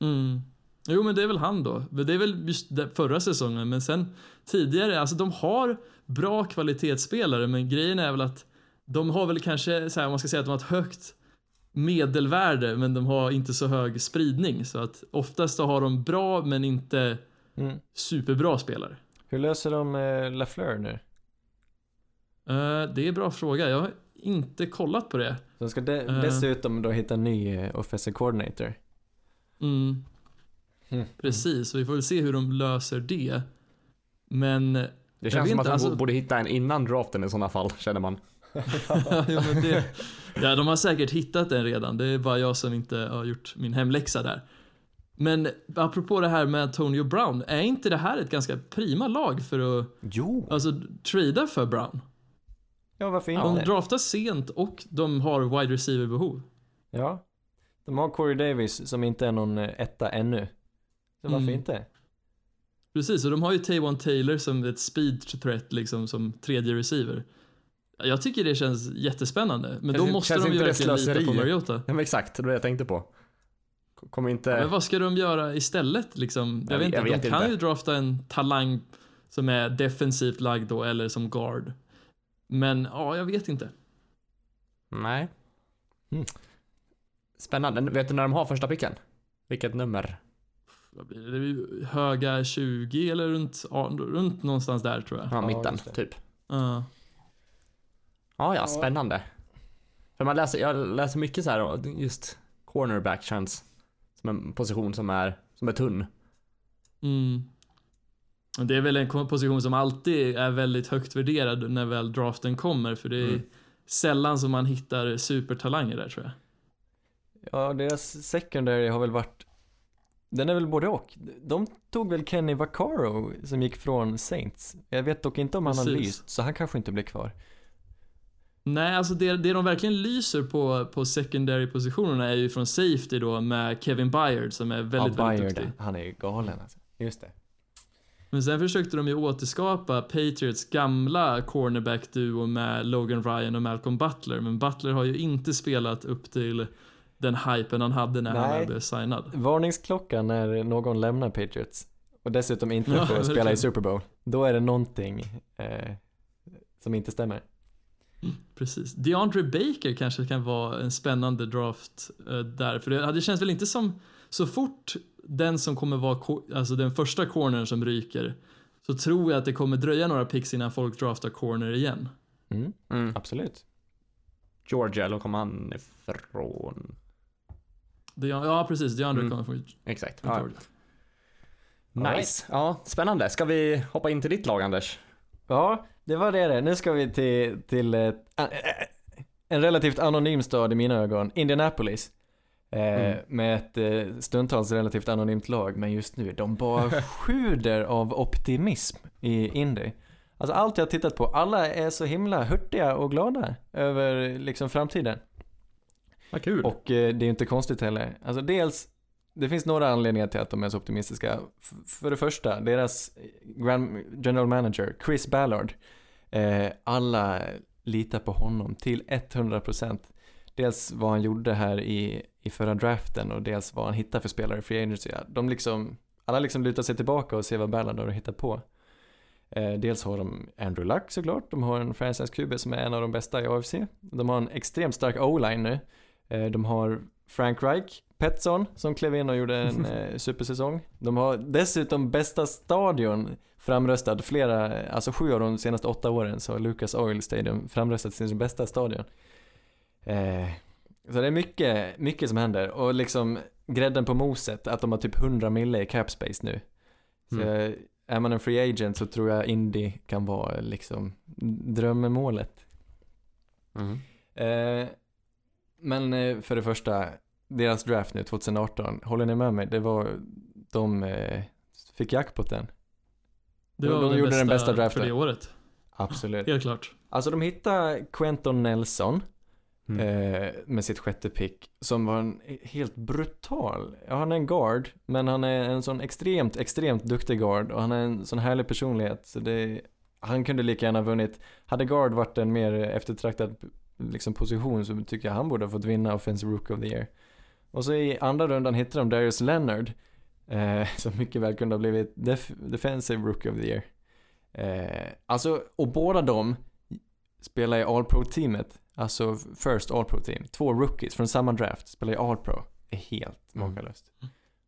Mm. Jo men det är väl han då. Det är väl just förra säsongen men sen tidigare, alltså de har bra kvalitetsspelare men grejen är väl att de har väl kanske, så här, om man ska säga att de har ett högt medelvärde men de har inte så hög spridning så att oftast så har de bra men inte Mm. superbra spelare. Hur löser de eh, LaFleur nu? Eh, det är en bra fråga, jag har inte kollat på det. De ska de- Eh. dessutom då hitta en ny eh, offensive coordinator. Mm. Mm. Precis, så vi får väl se hur de löser det. Men Det känns som att de alltså- borde hitta en innan draften i sådana fall, känner man. [laughs] ja, men det, ja, de har säkert hittat den redan. Det är bara jag som inte har gjort min hemläxa där. Men apropå det här med Antonio Brown, är inte det här ett ganska prima lag för att Jo! alltså, trada för Brown? Ja, varför Ja. De inte? draftar sent och de har wide receiver behov. Ja. De har Corey Davis som inte är någon eh, etta ännu. Så varför Mm. inte? Precis, och de har ju Tavon Taylor som ett speed threat liksom som tredje receiver. Jag tycker det känns jättespännande, men Känns- då måste de ju verkligen lita på Mariota. Ja, men exakt, det var det jag tänkte på. Kommer inte... Men vad ska de göra istället liksom? Jag, Jag vet inte, jag vet de kan inte. ju drafta en talang som är defensivt lagd då, eller som guard. Men ja, jag vet inte. Nej. Mm. Spännande. Vet du när de har första picken? Vilket nummer? Vad blir det? Det är ju höga 20 eller runt, ja, runt någonstans där tror jag. Ja, Ja, mitten, det. typ. Ja. Ja, ja, spännande. För man läser, jag läser mycket så här, just cornerback känns som en position som är, som är tunn. Mm. Det är väl en position som alltid är väldigt högt värderad när väl draften kommer, för det är Mm. sällan som man hittar supertalanger där tror jag. Ja, deras secondary har väl varit den är väl både och. De tog väl Kenny Vaccaro som gick från Saints. Jag vet dock inte om han har Precis. lyst, så han kanske inte blir kvar. Nej, alltså det, det de verkligen lyser på, på secondary-positionerna är ju från safety då med Kevin Byard som är väldigt, ja, väldigt Bayard, duktig. han är ju galen alltså. Just det. Men sen försökte de ju återskapa Patriots gamla cornerback-duo med Logan Ryan och Malcolm Butler, men Butler har ju inte spelat upp till den hypen han hade när han Nej. väl blev signad. Varningsklockan när någon lämnar Patriots och dessutom inte [laughs] Ja, får spela i. Super Bowl. Då är det någonting eh, som inte stämmer. Precis. DeAndre Baker kanske kan vara en spännande draft eh, där, för det, det känns väl inte som så fort den som kommer vara, alltså den första cornern som ryker, så tror jag att det kommer dröja några picks innan folk draftar corner igen. Mm, Mm. absolut. Georgia, eller kom han ifrån? Det, ja, precis. DeAndre Mm. kommer från Exakt. från Ja. Georgia. Nice. Ja, spännande. Ska vi hoppa in till ditt lag, Anders? Ja, det var det det. Nu ska vi till, till a- en relativt anonym stad i mina ögon, Indianapolis. Eh, Mm. Med ett eh, stundtals relativt anonymt lag, men just nu, de bara [laughs] sjuder av optimism i Indy. Alltså allt jag har tittat på, alla är så himla hurtiga och glada över liksom framtiden. Vad kul. Och eh, det är inte konstigt heller. Alltså dels, det finns några anledningar till att de är så optimistiska. F- för det första, deras grand, general manager, Chris Ballard. Eh, alla litar på honom till 100%. Dels vad han gjorde här i, i förra draften och dels vad han hittar för spelare i Free Agency. De liksom, alla liksom lutar sig tillbaka och ser vad Ballard har att hitta på. Eh, dels har de Andrew Luck såklart, de har en franchise QB som är en av de bästa i AFC. De har en extremt stark O-line nu. Eh, De har Frank Reich, Petson, som klev in och gjorde en [laughs] eh, supersäsong. De har dessutom bästa stadion framröstad flera, alltså sju av de senaste åtta åren så har Lucas Oil Stadium framröstat till sin bästa stadion. Eh, så det är mycket, mycket som händer och liksom grädden på moset att de har typ 100 mille i cap space nu. Så Mm. är man en free agent så tror jag Indy kan vara liksom drömmemålet. Mm. Eh, men eh, för det första, deras draft nu 2018, håller ni med mig? Det var, de eh, fick jackpoten. Det De- var de den gjorde bästa den bästa draften. för det året. Absolut. Helt klart. Alltså de hittade Quentin Nelson Mm. eh, med sitt sjätte pick som var en helt brutal, ja han är en guard men han är en sån extremt, extremt duktig guard och han är en sån härlig personlighet så det, han kunde lika gärna vunnit, hade guard varit en mer eftertraktad liksom, position så tycker jag han borde ha fått vinna Offensive Rook of the Year. Och så i andra rundan hittade de Darius Leonard eh, [laughs] som mycket väl kunde ha blivit def Defensive Rook of the Year. Eh, alltså, och båda de spelar i All-Pro-teamet. Alltså First All-Pro-team. Två rookies från samma draft spelar i All-Pro. Det är helt Mm. makalöst.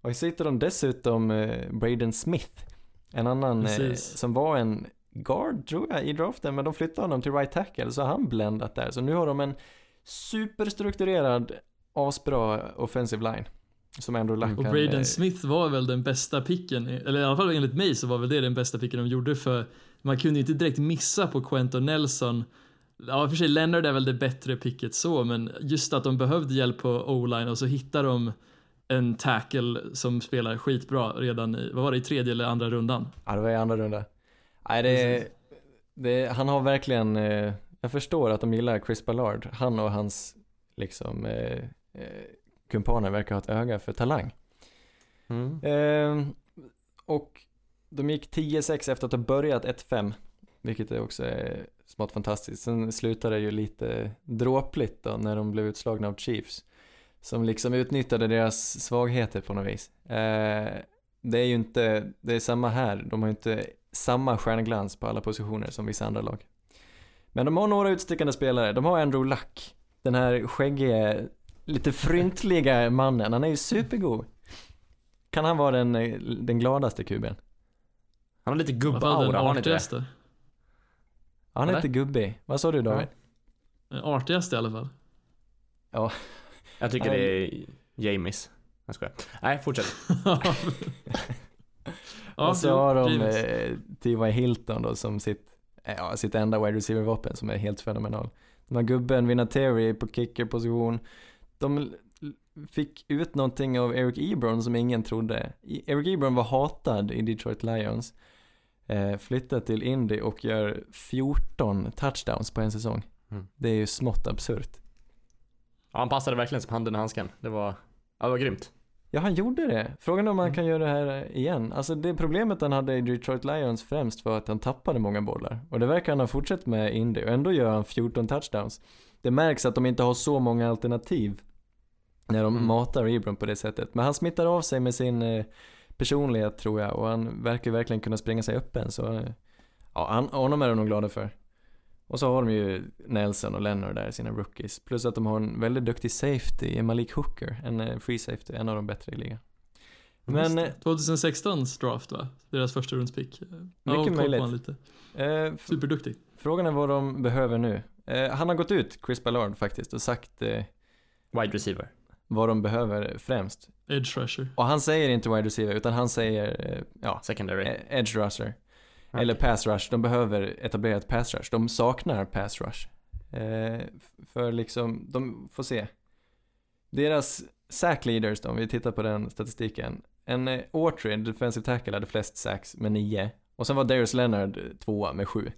Och så hittar de dessutom eh, Braden Smith. En annan eh, som var en guard tror jag i draften. Men de flyttade honom till right tackle så har han bländat där. Så nu har de en superstrukturerad asbra offensive line. Som ändå Luck Och kan, Braden Smith var väl den bästa picken, eller i alla fall enligt mig så var väl det den bästa picken de gjorde för man kunde ju inte direkt missa på Quentin Nelson. Ja, och för sig Leonard är väl det bättre picket så, men just att de behövde hjälp på O-line och så hittar de en tackle som spelar skitbra redan i, vad var det, i tredje eller andra rundan? Ja, det var i andra runda. Nej, det, det, han har verkligen eh, Jag förstår att de gillar Chris Ballard. Han och hans liksom eh, eh, kumpaner verkar ha ett öga för talang. Mm. Eh, och de gick 10-6 efter att ha börjat 1-5. Vilket också är smått fantastiskt. Sen slutade det ju lite dråpligt då när de blev utslagna av Chiefs. Som liksom utnyttjade deras svagheter på något vis. Eh, det är ju inte, det är samma här. De har ju inte samma stjärnglans på alla positioner som vissa andra lag. Men de har några utstickande spelare. De har Andrew Luck. Den här skäggige, lite fryntliga mannen. Han är ju supergod. Kan han vara den, den gladaste kuben? Han har lite gubbaura, har han inte det? artigaste. Han är Eller? inte gubbig. Vad sa du David? Den artigaste i alla fall. Jag tycker det är Jamies. Jag skojar. Nej, fortsätt. [laughs] ja, och så har de eh, T.Y. Hilton då som sitt, eh, ja, sitt enda wide receiver-vapen som är helt fenomenal. De här gubben, Vinatieri på kicker-position. De fick ut någonting av Eric Ebron som ingen trodde. Eric Ebron var hatad i Detroit Lions. Eh, flyttade till Indy och gör 14 touchdowns på en säsong. Mm. Det är ju smått absurt. Ja, han passade verkligen som handen i handsken. Det var, ja, det var grymt. Ja, han gjorde det. Frågan är om han Mm. kan göra det här igen. Alltså det problemet han hade i Detroit Lions främst var att han tappade många bollar. Och det verkar han ha fortsatt med i Indy och ändå gör han 14 touchdowns. Det märks att de inte har så många alternativ när de Mm. matar Ebron på det sättet. Men han smittar av sig med sin eh, personlighet tror jag och han verkar verkligen kunna springa sig öppen så eh, ja, han, honom är de nog glada för. Och så har de ju Nelson och Leonard där, sina rookies. Plus att de har en väldigt duktig safety, Malik Hooker, en eh, free safety, en av de bättre i ligan. Men, eh, 2016s draft va? Deras första rundspick. Koll på möjligt. lite. eh, Superduktig. frågan är vad de behöver nu. Eh, han har gått ut, Chris Ballard faktiskt, och sagt eh, Wide receiver. vad de behöver främst. Edge rusher. Och han säger inte wide receiver, utan han säger, eh, ja, Secondary. eh, edge rusher. Okej. Eller pass rush, de behöver etablera ett pass rush. De saknar pass rush. Eh, f- för liksom, de får se. Deras sack leaders då, om vi tittar på den statistiken. En eh, Autry, defensive tackle, hade flest sacks med nio. Och sen var Darius Leonard eh, tvåa med sju.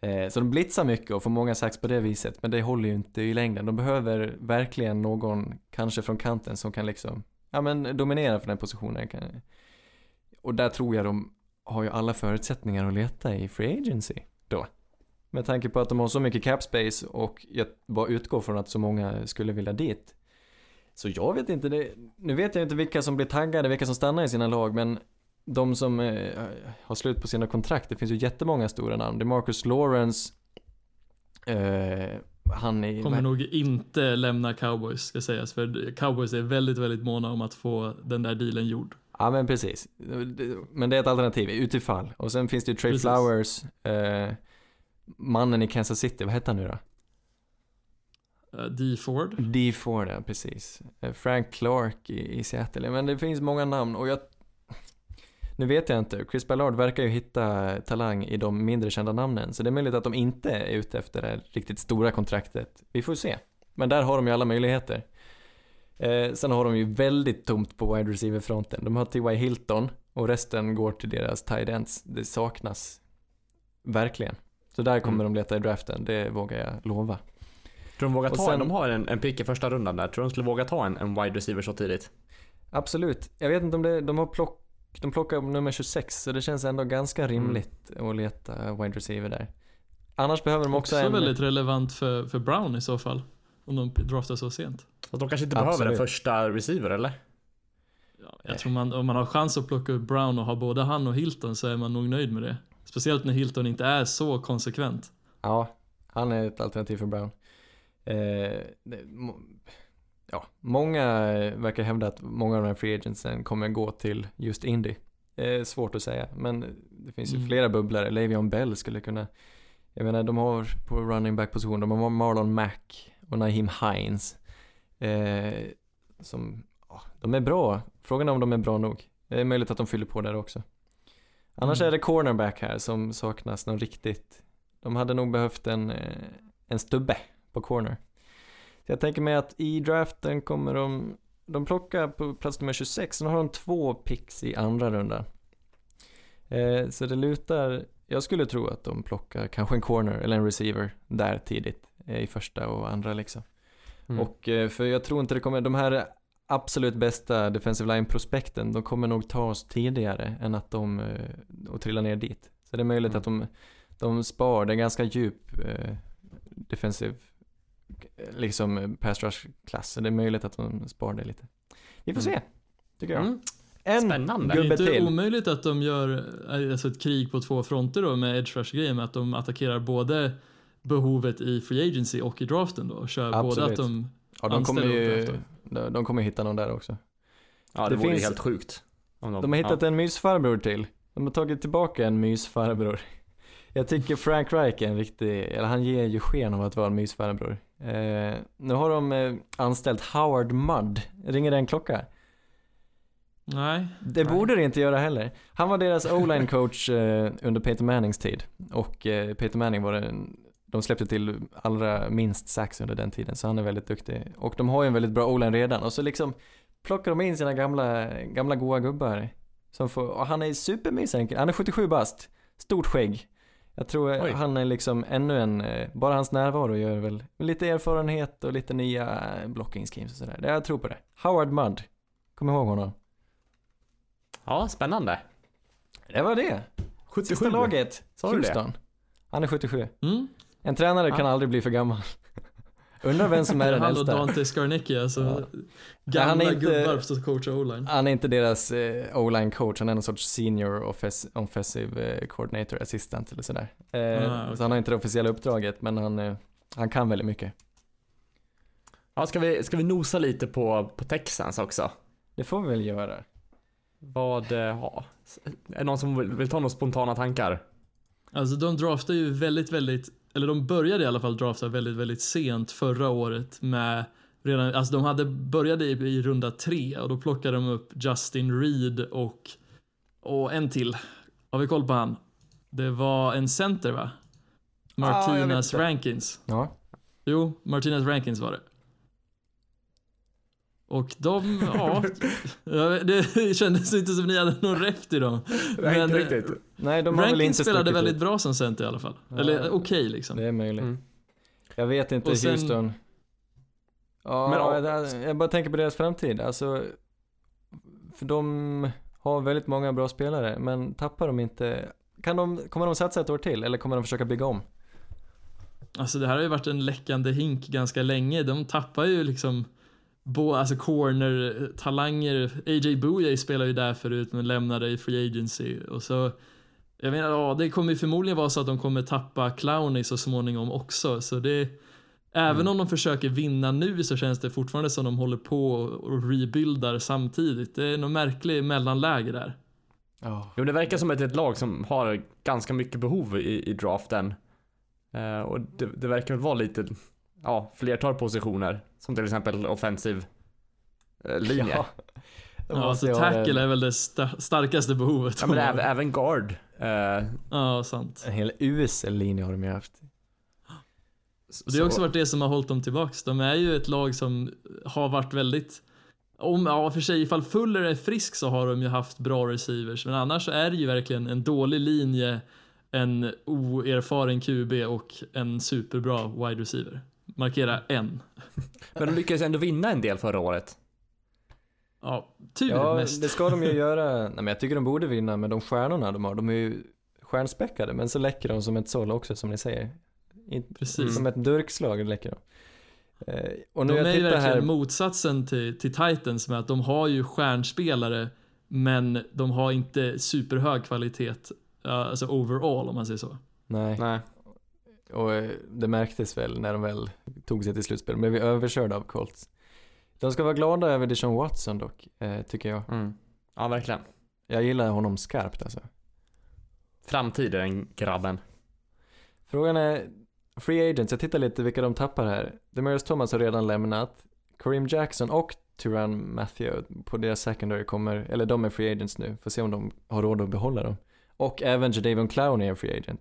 Eh, så de blitzar mycket och får många sax på det viset, men det håller ju inte i längden. De behöver verkligen någon, kanske från kanten, som kan liksom, ja men dominera för den positionen. Och där tror jag de har ju alla förutsättningar att leta i free agency då. Med tanke på att de har så mycket cap space och jag bara utgår från att så många skulle vilja dit. Så jag vet inte, det, nu vet jag inte vilka som blir taggade, vilka som stannar i sina lag, men de som eh, har slut på sina kontrakt, det finns ju jättemånga stora namn. Det är Marcus Lawrence, eh, han är... Kommer nog inte lämna cowboys ska sägas. För cowboys är väldigt, väldigt måna om att få den där dealen gjord. Ja men precis. Men det är ett alternativ utifall. Och sen finns det ju Trey Precis. Flowers, eh, mannen i Kansas City, vad heter han nu då? Uh, D Ford. D Ford, ja precis. Eh, Frank Clark i, i Seattle. Men det finns många namn och jag... Nu vet jag inte. Chris Ballard verkar ju hitta talang i de mindre kända namnen. Så det är möjligt att de inte är ute efter det riktigt stora kontraktet. Vi får se. Men där har de ju alla möjligheter. Eh, sen har de ju väldigt tomt på wide receiver-fronten. De har T.Y. Hilton och resten går till deras tight ends. Det saknas verkligen. Så där kommer Mm. de leta i draften, det vågar jag lova. Tror de vågar ta sen- en, de har en, en pick i första rundan där. Tror de skulle våga ta en, en wide receiver så tidigt? Absolut. Jag vet inte om det, de har plock, de plockar nummer 26 så det känns ändå ganska rimligt att leta wide receiver där. Annars behöver de också, Också en... väldigt relevant för, för Brown i så fall. Om de draftar så sent. Så de kanske inte behöver en Absolut. första receiver eller? Ja, jag tror man, om man har chans att plocka upp Brown och ha både han och Hilton så är man nog nöjd med det. Speciellt när Hilton inte är så konsekvent. Ja, han är ett alternativ för Brown. Eh, ja, många verkar hävda att många av de här free agentsen kommer gå till just Indy. Eh, svårt att säga, men det finns ju Mm. flera bubblare. Le'Veon Bell skulle kunna, jag menar de har på running back position, de har Marlon Mack och Naheem Hines. Eh, som, ja, de är bra. Frågan är om de är bra nog. Det är möjligt att de fyller på där också. Annars Mm. är det cornerback här som saknas någon riktigt. De hade nog behövt en, eh, en stubbe på corner. Jag tänker mig att i draften kommer de, de plockar på plats nummer 26, sen har de två picks i andra rundan. Eh, så det lutar jag skulle tro att de plockar kanske en corner eller en receiver där tidigt eh, i första och andra liksom. Mm. Och eh, för jag tror inte det kommer, de här absolut bästa defensive line-prospekten, de kommer nog ta oss tidigare än att de, eh, och trilla ner dit. Så det är möjligt Mm. att de, de spar, det är ganska djup eh, defensive, liksom eh, pass rush-klass, så det är möjligt att de spar det lite. Vi får Mm. se, tycker jag. Mm. En Spännande. Det är gubbe inte till. omöjligt att de gör eh, alltså ett krig på två fronter då med edge rush grejen med att de attackerar både behovet i free agency och i draften då och kör både Absolut. att de Ja, de kommer ju, de, de kommer hitta någon där också. Ja, det, Det vore finns- helt sjukt. Om De har hittat ja. en mysfarbror till. De har tagit tillbaka en mysfarbror. Jag tycker Frank Reich är en riktig, eller han ger ju sken av att vara en mysfarbror. Eh, nu har de eh, anställt Howard Mudd. Ringer det en klocka? Nej, Det Nej. borde det inte göra heller. Han var deras o-line coach eh, under Peyton Mannings tid. Och eh, Peyton Manning var den, de släppte till allra minst sax under den tiden, så han är väldigt duktig. Och de har ju en väldigt bra o-line redan. Och så liksom plockar de in sina gamla, gamla goa gubbar. Som får, och han är supermysig. Han är 77 bast. Stort skägg. Jag tror eh, Oj. han är liksom ännu en, eh, bara hans närvaro gör väl lite erfarenhet och lite nya blocking schemes och sådär. Jag tror på det. Howard Mudd. Kom ihåg honom. ja, spännande. Det var det. 77. Sista laget, Sa? Houston. Han är 77. mm. En tränare Ja. kan aldrig bli för gammal. Undrar vem som är den han och äldsta. Dante Scarnecchia, alltså Ja. gamla han är inte- gubbar för att coacha o-line. Han är inte deras eh, o-line coach, han är någon sorts senior offes- offensive eh, coordinator assistant eller sådär. Eh, Ah, okej. Så han har inte det officiella uppdraget, men han, eh, han kan väldigt mycket. Ja, ska vi, ska vi nosa lite på, på Texans också? Det får vi väl göra. Vad, eh, ja. Är det någon som vill, vill ta några spontana tankar? Alltså de draftar ju väldigt, väldigt, eller de började i alla fall drafta väldigt, väldigt sent förra året med redan, alltså de hade började i, i runda tre och då plockade de upp Justin Reed och, och en till. Har vi koll på han? Det var en center va? Ah, Martinez inte. Rankins. Ja. Jo, Martinez Rankins var det. Och de, ja, [laughs] ja, det kändes inte som ni hade någon rätt till dem. Nej, inte Men- riktigt. Nej, de har väl inte spelade väldigt ut. bra som center i alla fall. Ja. Eller okej liksom. Det är möjligt. Mm. Jag vet inte, Och sen- Houston. Ja, Men, ja. jag, jag bara tänker på deras framtid. Alltså, för de har väldigt många bra spelare, men tappar de inte... Kan de, kommer de satsa ett år till, eller kommer de försöka bygga om? Alltså det här har ju varit en läckande hink ganska länge. De tappar ju liksom bo, alltså corner-talanger. AJ Bouye spelar ju där förut men lämnade i Free Agency. Och så, jag menar, ja, det kommer ju förmodligen vara så att de kommer tappa Clowney så småningom också. Så det, även om de försöker vinna nu så känns det fortfarande som de håller på och rebuildar samtidigt. Det är något märkligt mellanläge där. Ja. Jo, det verkar som att det är ett lag som har ganska mycket behov i, i draften. Eh, och det, det verkar väl vara lite, ja, flertal positioner. Som till exempel offensiv eh, linje. Ja. Ja, Ja, alltså ha tackle en, är väl det sta- starkaste behovet. men de har. även, även guard. Eh, Ja, sant. en hel usel linje har de ju haft. Och det har också varit det som har hållit dem tillbaks. De är ju ett lag som har varit väldigt om, ja för sig, ifall Fuller är frisk så har de ju haft bra receivers, men annars så är det ju verkligen en dålig linje, en oerfaren QB och en superbra wide receiver. Markera en. Men de lyckades ändå vinna en del förra året. Ja, tur Ja, mest. det ska de ju [laughs] göra. Nej, men jag tycker de borde vinna med de stjärnorna de har. De är ju stjärnspäckade, men så läcker de som ett såll också som ni säger. Precis. Som ett durkslag läcker de. Eh, och nu De jag är ju verkligen här, motsatsen till, till Titans med att de har ju stjärnspelare men de har inte superhög kvalitet, ja, alltså overall om man säger så. nej, Nej. Och eh, det märktes väl när de väl tog sig till slutspel. De blev överkörda av Colts. De ska vara glada över Deshaun Watson dock, eh, tycker jag. Mm. Ja, verkligen. Jag gillar honom skarpt alltså. Framtid är den grabben. Frågan är, Free Agents, jag tittar lite vilka de tappar här. Demarius Thomas har redan lämnat. Kareem Jackson och Tyrann Matthew på deras secondary kommer, eller de är Free Agents nu. Får se om de har råd att behålla dem. Och även Jadavion Clowney är en Free Agent.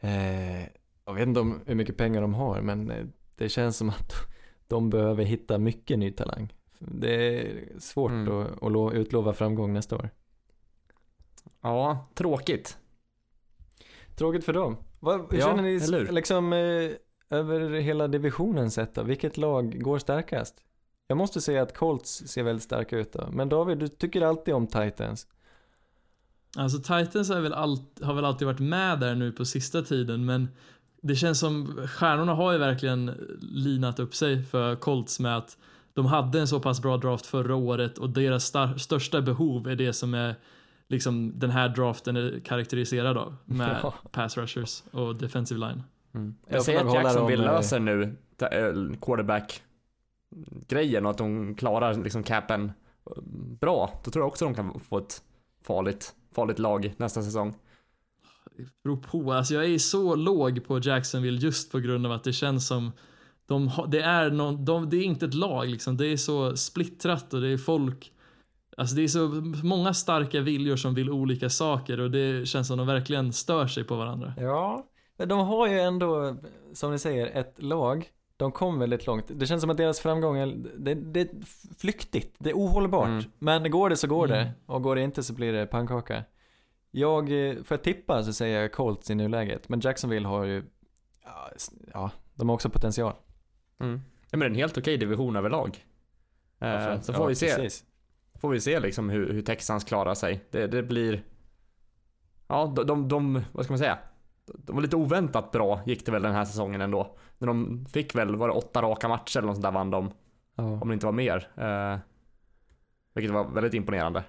Eh, jag vet inte om hur mycket pengar de har, men eh, det känns som att [laughs] de behöver hitta mycket ny talang. Det är svårt Mm. att, att lo- utlova framgång nästa år. Ja, tråkigt. Tråkigt för dem. Vad, hur Ja, känner ni eller liksom eh, över hela divisionen sett då? Vilket lag går starkast? Jag måste säga att Colts ser väldigt starka ut då. Men David, du tycker alltid om Titans. Alltså Titans har väl, allt, har väl alltid varit med där nu på sista tiden men det känns som stjärnorna har ju verkligen linat upp sig för Colts med att de hade en så pass bra draft förra året och deras star- största behov är det som är liksom den här draften är karaktäriserad av med Ja. pass rushers och defensive line. Mm. Jag Jag säger att Jacksonville eh, löser nu eh, quarterback-grejen och att de klarar liksom capen bra. Då tror jag också de kan få ett farligt, farligt lag nästa säsong. Beror på, alltså jag är så låg på Jacksonville just på grund av att det känns som de, det, är någon, de, det är inte ett lag liksom, det är så splittrat och det är folk Alltså det är så många starka viljor som vill olika saker och det känns som de verkligen stör sig på varandra. Ja, men de har ju ändå, som ni säger, ett lag. De kom väldigt långt. Det känns som att deras framgång är, det, det är flyktigt, det är ohållbart. Mm. Men går det så går Mm. det, och går det inte så blir det pannkaka. Jag, eh, får jag tippa så säger jag Colts i nuläget, men Jacksonville har ju, ja, de har också potential. Mm. Ja, men det är en helt okej division överlag. Eh, Ja, så får vi se, precis. får vi se liksom hur, hur Texans klarar sig. Det, det blir... Ja, de, de, de, vad ska man säga? De var lite oväntat bra gick det väl den här säsongen ändå. När de fick väl, var det åtta raka matcher eller något sånt där vann de. Ja. Om det inte var mer. Eh, vilket var väldigt imponerande.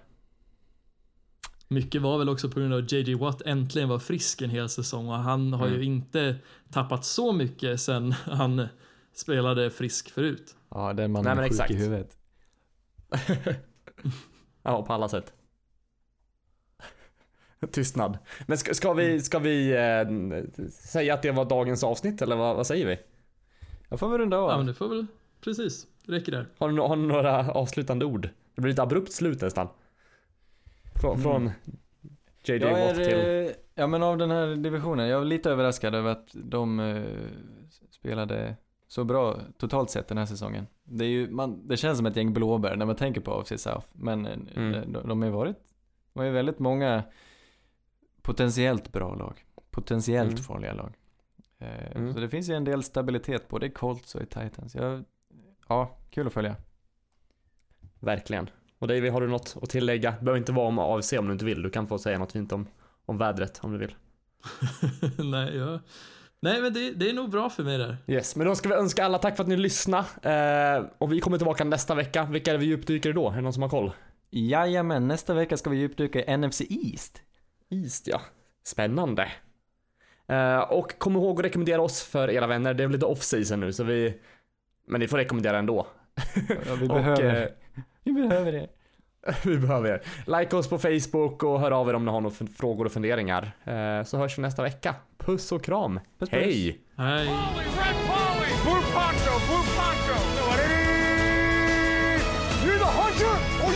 Mycket var väl också på grund av att JJ Watt äntligen var frisk en hel säsong och han har Mm. ju inte tappat så mycket sen han spelade frisk förut. Ja, den mannen Nej, är sjuk exakt. i huvudet. [laughs] ja, på alla sätt. [laughs] Tystnad. Men ska, ska vi, ska vi eh, säga att det var dagens avsnitt eller vad, vad säger vi? Jag får väl runda av. Ja men det får väl, precis, det räcker där. Har du, har du några avslutande ord? Det blir ett abrupt slut nästan. Från, från JJ Jag Watt är, till... eh, ja men av den här divisionen, jag är lite överraskad över att de eh, spelade så bra totalt sett den här säsongen. Det, är ju, man, det känns som ett gäng blåbär när man tänker på AFC South, men eh, Mm. de, de har ju varit, de har ju väldigt många potentiellt bra lag, potentiellt Mm. farliga lag. Mm. Så det finns ju en del stabilitet både i Colts och i Titans. Jag, ja, kul att följa. Verkligen. Och David, har du något att tillägga? Det behöver inte vara om AFC om du inte vill. Du kan få säga något fint om, om vädret om du vill. [laughs] Nej, ja. Nej men det, det är nog bra för mig där. Yes, men då ska vi önska alla tack för att ni lyssnade. Eh, och vi kommer tillbaka nästa vecka. Vilka är det vi djupdyker i då? Är det någon som har koll? Jajamän, nästa vecka ska vi djupdyka i NFC East. East ja. Spännande. Eh, och kom ihåg att rekommendera oss för era vänner. Det är väl lite off-season nu så vi... Men ni får rekommendera ändå. Ja, vi [laughs] Och, behöver, eh, vi behöver det. [laughs] vi behöver er. Like oss på Facebook och hör av er om ni har några frågor och funderingar. Eh, så hörs vi nästa vecka. Puss och kram. Puss, puss. Hej! Hej.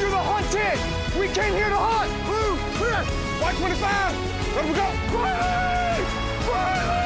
The hunted! We came here to hunt! Blue, clear! White 25! Let we go! Quiet!